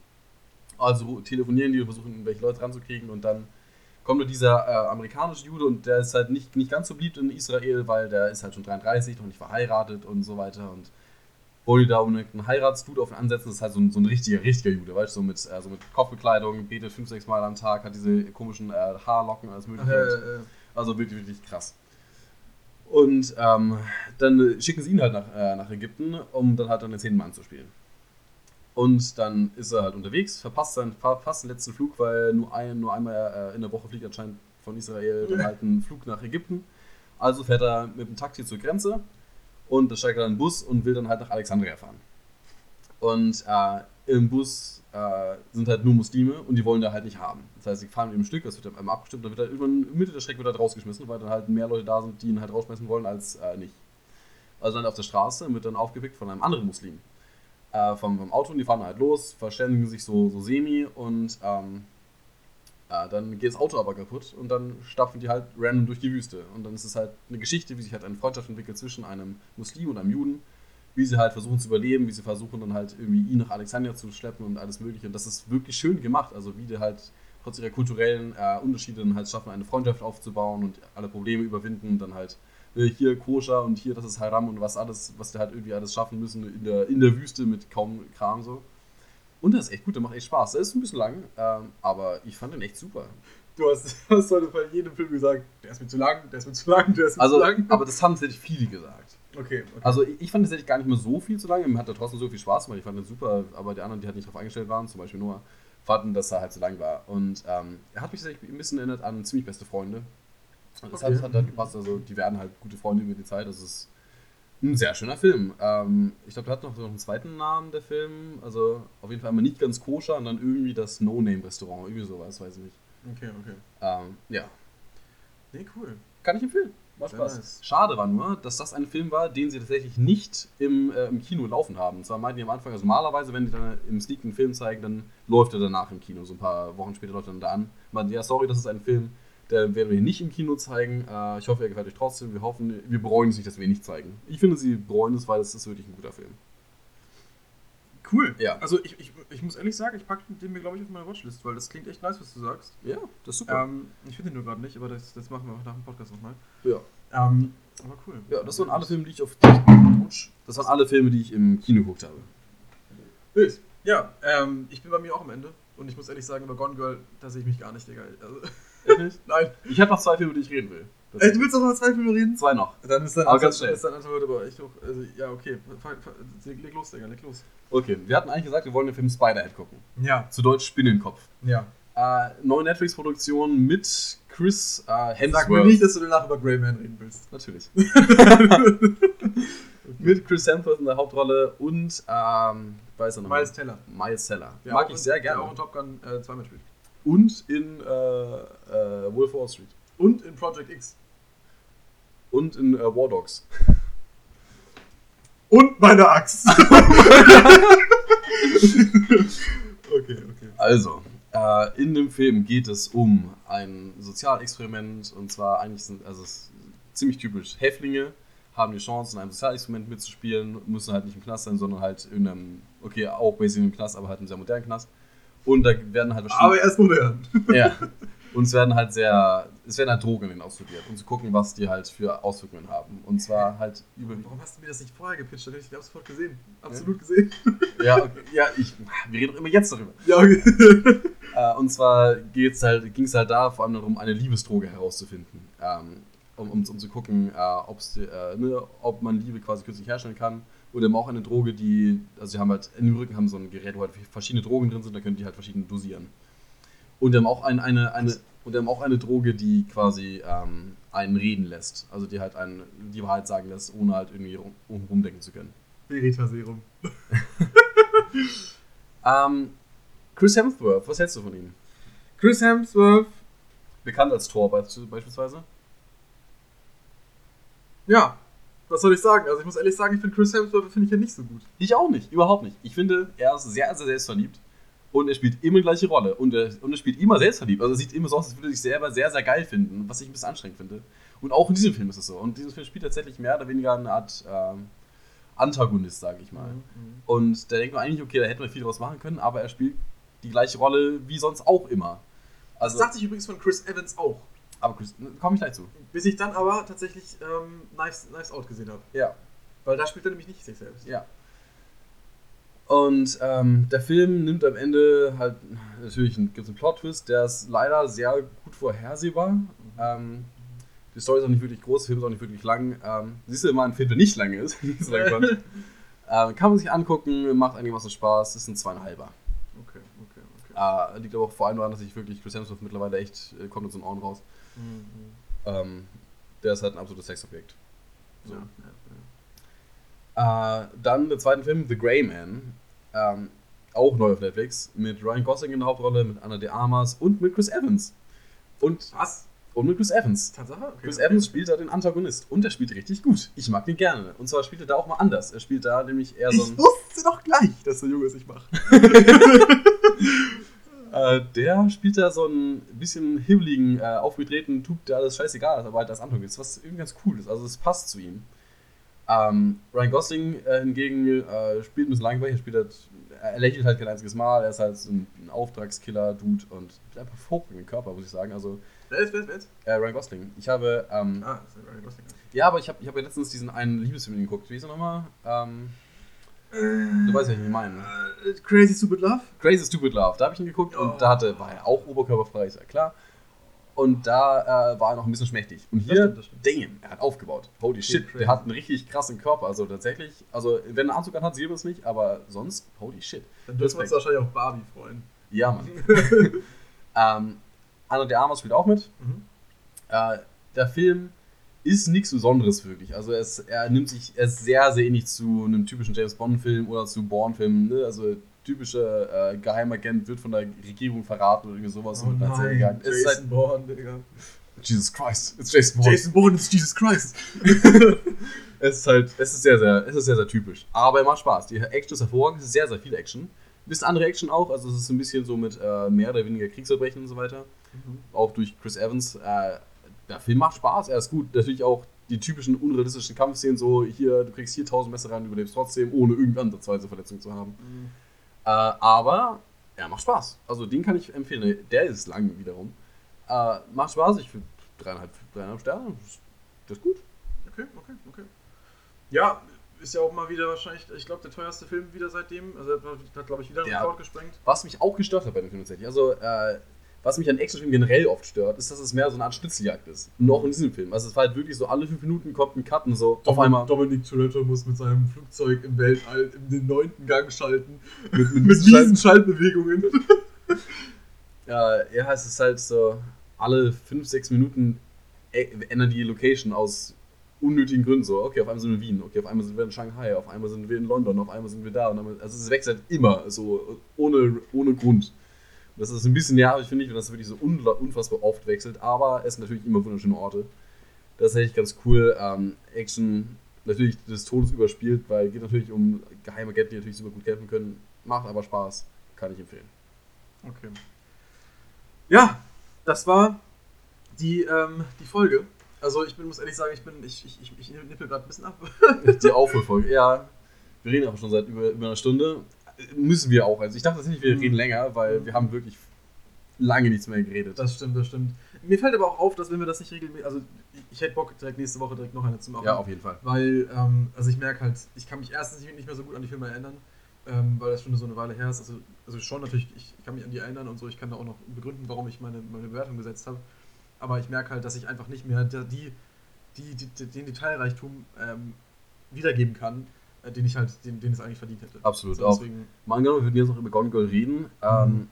Also telefonieren die und versuchen, irgendwelche Leute ranzukriegen und dann kommt nur dieser äh, amerikanische Jude und der ist halt nicht, nicht ganz so beliebt in Israel, weil der ist halt schon 33 noch nicht verheiratet und so weiter und wollen die da um einen Heiratsdude auf ihn ansetzen, das ist halt so ein, so ein richtiger, richtiger Jude, weißt du, so mit, äh, so mit Kopfbekleidung, betet fünf, sechs Mal am Tag, hat diese komischen äh, Haarlocken, alles mögliche. äh, äh, Also wirklich, wirklich krass. Und ähm, dann schicken sie ihn halt nach, äh, nach Ägypten, um dann halt dann den zehnten Mann zu spielen. Und dann ist er halt unterwegs, verpasst seinen verpasst den letzten Flug, weil nur, ein, nur einmal äh, in der Woche fliegt anscheinend von Israel dann halt ein Flug nach Ägypten. Also fährt er mit dem Taxi zur Grenze und da steigt er dann in den Bus und will dann halt nach Alexandria fahren. Und äh, im Bus äh, sind halt nur Muslime und die wollen da halt nicht haben. Das heißt, sie fahren mit ihm im Stück, das wird dann einmal abgestimmt, dann wird er irgendwann in Mitte der Strecke wird er halt rausgeschmissen, weil dann halt mehr Leute da sind, die ihn halt rausschmeißen wollen, als äh, nicht. Also dann auf der Straße wird dann aufgeweckt von einem anderen Muslim. Äh, vom, vom Auto und die fahren halt los, verständigen sich so, so semi und ähm, äh, dann geht das Auto aber kaputt und dann stapfen die halt random durch die Wüste. Und dann ist es halt eine Geschichte, wie sich halt eine Freundschaft entwickelt zwischen einem Muslim und einem Juden, wie sie halt versuchen zu überleben, wie sie versuchen dann halt irgendwie ihn nach Alexandria zu schleppen und alles mögliche. Und das ist wirklich schön gemacht, also wie die halt trotz ihrer kulturellen äh, Unterschiede dann halt schaffen, eine Freundschaft aufzubauen und alle Probleme überwinden und dann halt hier koscher und hier das ist Haram und was alles, was die halt irgendwie alles schaffen müssen in der, in der Wüste mit kaum Kram so. Und das ist echt gut, der macht echt Spaß. Der ist ein bisschen lang, ähm, aber ich fand den echt super. Du hast, hast heute bei jedem Film gesagt, der ist mir zu lang, der ist mir zu lang, der ist mir Also, zu lang. aber das haben tatsächlich viele gesagt. okay, okay. Also ich ich fand tatsächlich gar nicht mehr so viel zu lange. Mir hat er trotzdem so viel Spaß gemacht. Ich fand den super, aber die anderen, die halt nicht darauf eingestellt waren, zum Beispiel Noah, fanden, dass er halt zu lang war. Und ähm, er hat mich tatsächlich ein bisschen erinnert an ziemlich beste Freunde. Und das Okay. hat, hat halt gepasst. Also die werden halt gute Freunde über die Zeit. Das ist ein sehr schöner Film. Ähm, ich glaube, der hat noch so einen zweiten Namen, der Film. Also auf jeden Fall einmal nicht ganz koscher und dann irgendwie das No-Name-Restaurant. Irgendwie sowas, weiß ich nicht. okay, okay. Ähm, ja, Nee, cool. kann ich empfehlen. Sehr Spaß. nice. Schade war nur, dass das ein Film war, den sie tatsächlich nicht im, äh, im Kino laufen haben. Und zwar meinten die am Anfang, also normalerweise, wenn die dann im Sneak einen Film zeigen, dann läuft er danach im Kino. So ein paar Wochen später läuft er dann da an. Meinten, ja, sorry, das ist ein Film, der werden wir hier nicht im Kino zeigen. Äh, ich hoffe, er gefällt euch trotzdem. Wir hoffen, wir bereuen es nicht, dass wir ihn nicht zeigen. Ich finde, sie bereuen es, weil es ist wirklich ein guter Film. Cool. Ja. Also ich, ich, ich muss ehrlich sagen, ich packe den mir, glaube ich, auf meine Watchlist, weil das klingt echt nice, was du sagst. Ja, das ist super. Ähm, ich finde den nur gerade nicht, aber das, das machen wir auch nach dem Podcast nochmal. ja. Ähm, aber cool. ja, das waren alle Filme, die ich auf. Das waren alle Filme, die ich im Kino geguckt habe. Wild. Ja, ähm, ich bin bei mir auch am Ende. Und ich muss ehrlich sagen, über Gone Girl, da sehe ich mich gar nicht, Digga. Also, Nein. Ich habe noch zwei Filme, die ich reden will. Ey, du willst doch noch zwei Filme reden? Zwei noch. Dann ist dann, Aber ganz schnell. ist dann Antwort aber echt hoch. Also, ja, okay. Leg los, Digga, leg los. Okay, wir hatten eigentlich gesagt, wir wollen den Film Spider-Head gucken. Ja, Zu Deutsch Spinnenkopf. ja. Äh, neue Netflix-Produktion mit Chris äh, Hemsworth. Sag mir nicht, dass du danach über Greyman reden willst. Natürlich. mit Chris Hemsworth in der Hauptrolle und, ähm, weiß er noch Miles Teller. Miles Teller. Der Mag auch ich sehr Der gerne. auch in Top Gun äh, zweimal spielt. Und in äh, äh, Wolf Wall Street. Und in Project X. Und in äh, War Dogs. Und meine Axt. okay, okay. Also, äh, in dem Film geht es um ein Sozialexperiment und zwar eigentlich sind, also ziemlich typisch, Häftlinge haben die Chance, in einem Sozialexperiment mitzuspielen, müssen halt nicht im Knast sein, sondern halt in einem, okay, auch basically im Knast, aber halt im sehr modernen Knast. Und da werden halt Aber erst modern. ja. Und es werden halt sehr, es werden halt Drogen ausprobiert, um zu gucken, was die halt für Auswirkungen haben. Und zwar halt über Warum hast du mir das nicht vorher gepitcht? Dann hätte ich den sofort gesehen. Absolut gesehen. Ja, okay, ja, ich, wir reden doch immer jetzt darüber. Ja, okay. Äh, und zwar geht's halt, ging es halt da vor allem darum, eine Liebesdroge herauszufinden. Ähm, um, um, um zu gucken, äh, ob's, die, äh, ne, ob man Liebe quasi künstlich herstellen kann. Oder eben auch eine Droge, die, also sie haben halt, in dem Rücken haben so ein Gerät, wo halt verschiedene Drogen drin sind, da können die halt verschieden dosieren. Und wir haben auch ein, eine, eine, und wir haben auch eine Droge, die quasi ähm, einen reden lässt. Also die halt einen, die Wahrheit sagen lässt, ohne halt irgendwie rum, rumdenken zu können. Verita-Serum. Ähm, Chris Hemsworth, was hältst du von ihm? Chris Hemsworth. Bekannt als Thor beisp- beispielsweise. Ja. Was soll ich sagen? Also ich muss ehrlich sagen, ich finde Chris Hemsworth finde ich ja nicht so gut. Ich auch nicht, überhaupt nicht. Ich finde, er ist sehr, sehr selbstverliebt und er spielt immer die gleiche Rolle und er, und er spielt immer selbstverliebt. Also er sieht immer so aus, als würde er sich selber sehr, sehr geil finden, was ich ein bisschen anstrengend finde. Und auch in diesem Film ist es so. Und dieser Film spielt tatsächlich mehr oder weniger eine Art ähm, Antagonist, sage ich mal. Und da denkt man eigentlich, okay, da hätte man viel draus machen können, aber er spielt die gleiche Rolle wie sonst auch immer. Das Also, dachte ich übrigens von Chris Evans auch. Aber Chris, komme ich gleich zu. Bis ich dann aber tatsächlich ähm, Knives, Knives Out gesehen habe. Ja. Weil da spielt er nämlich nicht sich selbst. Ja. Und ähm, der Film nimmt am Ende halt, natürlich gibt es einen Plot-Twist, der ist leider sehr gut vorhersehbar. Ähm, die Story ist auch nicht wirklich groß, der Film ist auch nicht wirklich lang. Ähm, siehst du immer einen Film, der nicht lang ist, nicht so lang kommt. ähm, kann man sich angucken, macht einigermaßen Spaß, ist ein zweieinhalber. Okay, okay, okay. Äh, liegt aber auch vor allem daran, dass ich wirklich Chris Hemsworth mittlerweile echt, äh, kommt in so ein Ohren raus. Mhm. Ähm, der ist halt ein absolutes Sexobjekt. So. Ja, ja, Äh, dann der zweite Film, The Grey Man. Ähm, auch neu auf Netflix. Mit Ryan Gosling in der Hauptrolle, mit Anna de Armas und mit Chris Evans. Und, ja. Was? und mit Chris Evans. Tatsache? Okay. Chris Evans spielt da den Antagonist und er spielt richtig gut. Ich mag den gerne. Und zwar spielt er da auch mal anders. Er spielt da nämlich eher so Ich ein. wusste doch gleich, dass der Junge es nicht macht. Äh, der spielt da so einen bisschen hibbeligen, äh, aufgedrehten Typ, der alles scheißegal ist, aber halt das Antagonist, was irgendwie ganz cool ist. Also es passt zu ihm. Ähm, Ryan Gosling äh, hingegen äh, spielt ein bisschen langweilig, er spielt halt, er lächelt halt kein einziges Mal, er ist halt so ein, ein Auftragskiller-Dude und hat einfach hervorragenden Körper, muss ich sagen. Also Wer ist, wer ist, wer ist? äh, Ryan Gosling. Ich habe, ähm, Ah, das ist Ryan Gosling. ja, aber ich habe ich hab ja letztens diesen einen Liebesfilm geguckt. Wie ist er nochmal? Ähm, du weißt ja, wie ich meine. Äh, Crazy Stupid Love? Crazy Stupid Love, da habe ich ihn geguckt Oh. und da hatte, war er auch oberkörperfrei, ist ja klar. Und da äh, war er noch ein bisschen schmächtig. Und Das hier, stimmt, das stimmt. damn, er hat aufgebaut. Holy shit, crazy. der hat einen richtig krassen Körper. Also tatsächlich, also wenn er einen Anzug anhat, sieht man es nicht, aber sonst, holy shit. Dann dürfen wir uns wahrscheinlich auch Barbie freuen. Ja, Mann. ähm, Anna de Armas spielt auch mit. Mhm. Äh, der Film ist nichts Besonderes wirklich. Also er, ist, er nimmt sich, er ist sehr, sehr ähnlich zu einem typischen James Bond-Film oder zu Bourne-Filmen. Ne? Also typischer äh, Geheimagent wird von der Regierung verraten oder irgendwie sowas. Oh und nein. Es ist Jason halt, Bourne, Digga. Jesus Christ, it's Jason Bourne. Jason Bourne ist Jesus Christ. Es ist halt, es ist sehr, sehr, es ist sehr, sehr typisch. Aber er macht Spaß. Die Action ist hervorragend, es ist sehr, sehr viel Action. Ein bisschen andere Action auch, also es ist ein bisschen so mit äh, mehr oder weniger Kriegsverbrechen und so weiter. Auch durch Chris Evans. Äh, der Film macht Spaß, er ist gut. Natürlich auch die typischen unrealistischen Kampfszenen, so hier, du kriegst hier 1000 Messer rein, überlebst trotzdem, ohne irgendeine ansatzweise Verletzung zu haben. Äh, aber er macht Spaß. Also den kann ich empfehlen. Der ist lang wiederum. Äh, macht Spaß, ich finde dreieinhalb, dreieinhalb Sterne. Das ist gut. Okay, okay, okay. Ja, ist ja auch mal wieder wahrscheinlich, ich glaube, der teuerste Film wieder seitdem. Also hat, glaube ich, wieder einen Rekord gesprengt. Was mich auch gestört hat bei dem Film tatsächlich. Also, äh, was mich an Actionfilmen generell oft stört, ist, dass es mehr so eine Art Schnitzeljagd ist. Und auch in diesem Film. Also es war halt wirklich so, alle fünf Minuten kommt ein Cut und so auf einmal. Dominik Toretto muss mit seinem Flugzeug im Weltall in den neunten Gang schalten. Mit, mit, Mit riesen Schaltbewegungen. Ja, ja, es ist halt so, alle fünf, sechs Minuten ä- ändern die Location aus unnötigen Gründen so. Okay, auf einmal sind wir in Wien, okay, auf einmal sind wir in Shanghai, auf einmal sind wir in London, auf einmal sind wir da. Und dann, also es wechselt immer so ohne, ohne Grund. Das ist ein bisschen nervig, finde ich, wenn das wirklich so unfassbar oft wechselt, aber es sind natürlich immer wunderschöne Orte. Das ist echt ganz cool. Ähm, Action natürlich des Todes überspielt, weil geht natürlich um geheime Agenten, die natürlich super gut kämpfen können. Macht aber Spaß, kann ich empfehlen. Okay. Ja, das war die, ähm, die Folge. Also ich bin, muss ehrlich sagen, ich bin, ich, ich, ich, ich nippel gerade ein bisschen ab. Die Aufholfolge, ja. Wir reden aber schon seit über, über einer Stunde. Müssen wir auch. Also ich dachte tatsächlich, wir Mhm. reden länger, weil wir haben wirklich lange nichts mehr geredet. Das stimmt, das stimmt. Mir fällt aber auch auf, dass wenn wir das nicht regelmäßig, also ich, hätte Bock direkt nächste Woche direkt noch eine zu machen. ja, auf jeden Fall. Weil, ähm, also ich merke halt, ich kann mich erstens nicht mehr so gut an die Filme erinnern, ähm, weil das schon so eine Weile her ist. Also, also schon natürlich, ich kann mich an die erinnern und so, ich kann da auch noch begründen, warum ich meine, meine Bewertung gesetzt habe. Aber ich merke halt, dass ich einfach nicht mehr die, die, die, den Detailreichtum ähm, wiedergeben kann, den ich halt, den, den es eigentlich verdient hätte. Absolut, So, auch. Mal angenommen, wir würden jetzt noch über Gone Girl reden. Ähm, Mhm.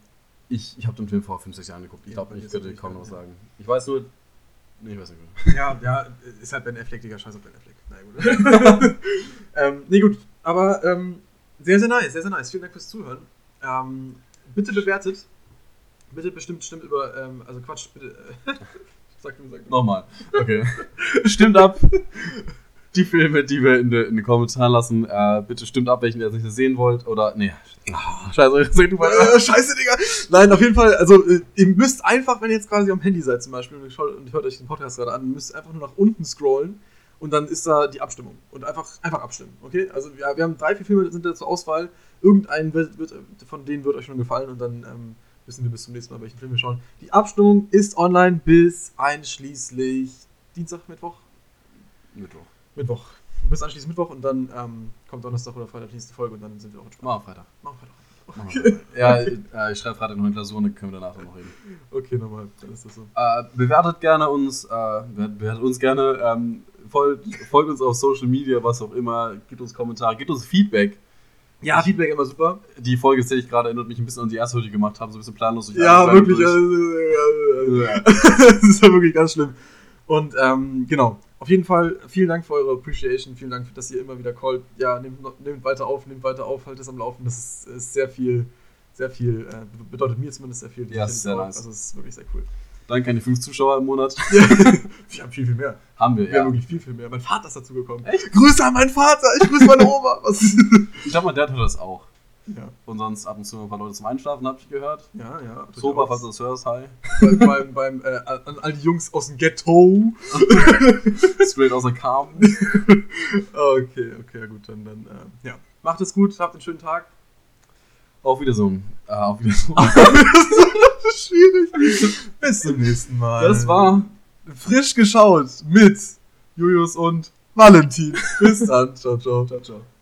Ich, ich habe den Film vor 5, 6 Jahren geguckt. Ich Ja, glaube, ich könnte kaum noch was sagen. Ich weiß nur. Nee, ich weiß nicht mehr. ja, ja, ist halt Ben Affleck, Digga, scheiß auf Ben Affleck. Na gut. ähm, nee, gut, aber ähm, sehr, sehr nice, sehr, sehr nice. Vielen Dank fürs Zuhören. Ähm, bitte bewertet. Bitte bestimmt stimmt über, ähm, also Quatsch, bitte. Äh, sag sag du. Nochmal. Okay. stimmt ab. Die Filme, die wir in, de, in den Kommentaren lassen, äh, bitte stimmt ab, welchen ihr nicht sehen wollt. Oder. Nee. Ah, scheiße, du weiter. Äh, scheiße, Digga. Nein, auf jeden Fall, also äh, ihr müsst einfach, wenn ihr jetzt quasi am Handy seid zum Beispiel und ihr schaut- und hört euch den Podcast gerade an, müsst einfach nur nach unten scrollen und dann ist da die Abstimmung. Und einfach, einfach abstimmen, okay? Also wir, wir haben drei, vier Filme sind da zur Auswahl. Irgendeinen wird, wird, von denen wird euch schon gefallen und dann ähm, wissen wir bis zum nächsten Mal, welchen Film wir schauen. Die Abstimmung ist online bis einschließlich Dienstag, Mittwoch? Mittwoch. Mittwoch. Bis einschließlich Mittwoch und dann ähm, kommt Donnerstag oder Freitag die nächste Folge und dann sind wir auch entspannt. Machen wir Freitag. Machen wir Freitag. Machen wir Freitag. ja, äh, ich schreibe Freitag noch eine Klausur dann können wir danach noch reden. Okay, nochmal, dann ist das so. Äh, bewertet gerne uns, äh, bewertet uns gerne, ähm, folgt, folgt uns auf Social Media, was auch immer, gebt uns Kommentare, gebt uns Feedback. Ja, Feedback immer super. Die Folge, sehe ich gerade, erinnert mich ein bisschen an die erste, die wir gemacht haben, so ein bisschen planlos. Ja, wirklich. durch. Das ist ja wirklich ganz schlimm. Und ähm, genau, auf jeden Fall vielen Dank für eure Appreciation, vielen Dank, dass ihr immer wieder callt. Ja, nehmt, nehmt weiter auf, nehmt weiter auf, haltet es am Laufen. Das ist, ist sehr viel, sehr viel, äh, bedeutet mir zumindest sehr viel. Ja, ist sehr nice. Also es ist wirklich sehr cool. Danke an die fünf Zuschauer im Monat. Wir haben viel, viel mehr. haben wir, Wir haben ja. wirklich viel, viel mehr. Mein Vater ist dazu gekommen. Echt? Grüße an meinen Vater, ich grüße meine Oma. Ich glaube, mein Dad hört das auch. Ja, Und sonst ab und zu ein paar Leute zum Einschlafen, habe ich gehört. ja, ja. Soba, falls du das hörst, hi. beim, beim, beim äh, an all die Jungs aus dem Ghetto. Straight aus der Kam. Okay, okay, gut, dann, dann äh, ja. Macht es gut, habt einen schönen Tag. Auf Wiedersehen. Äh, auf Wiedersehen. das ist schwierig. Bis zum nächsten Mal. Das war frisch geschaut mit Julius und Valentin. Bis dann. Ciao, ciao. Ciao, ciao.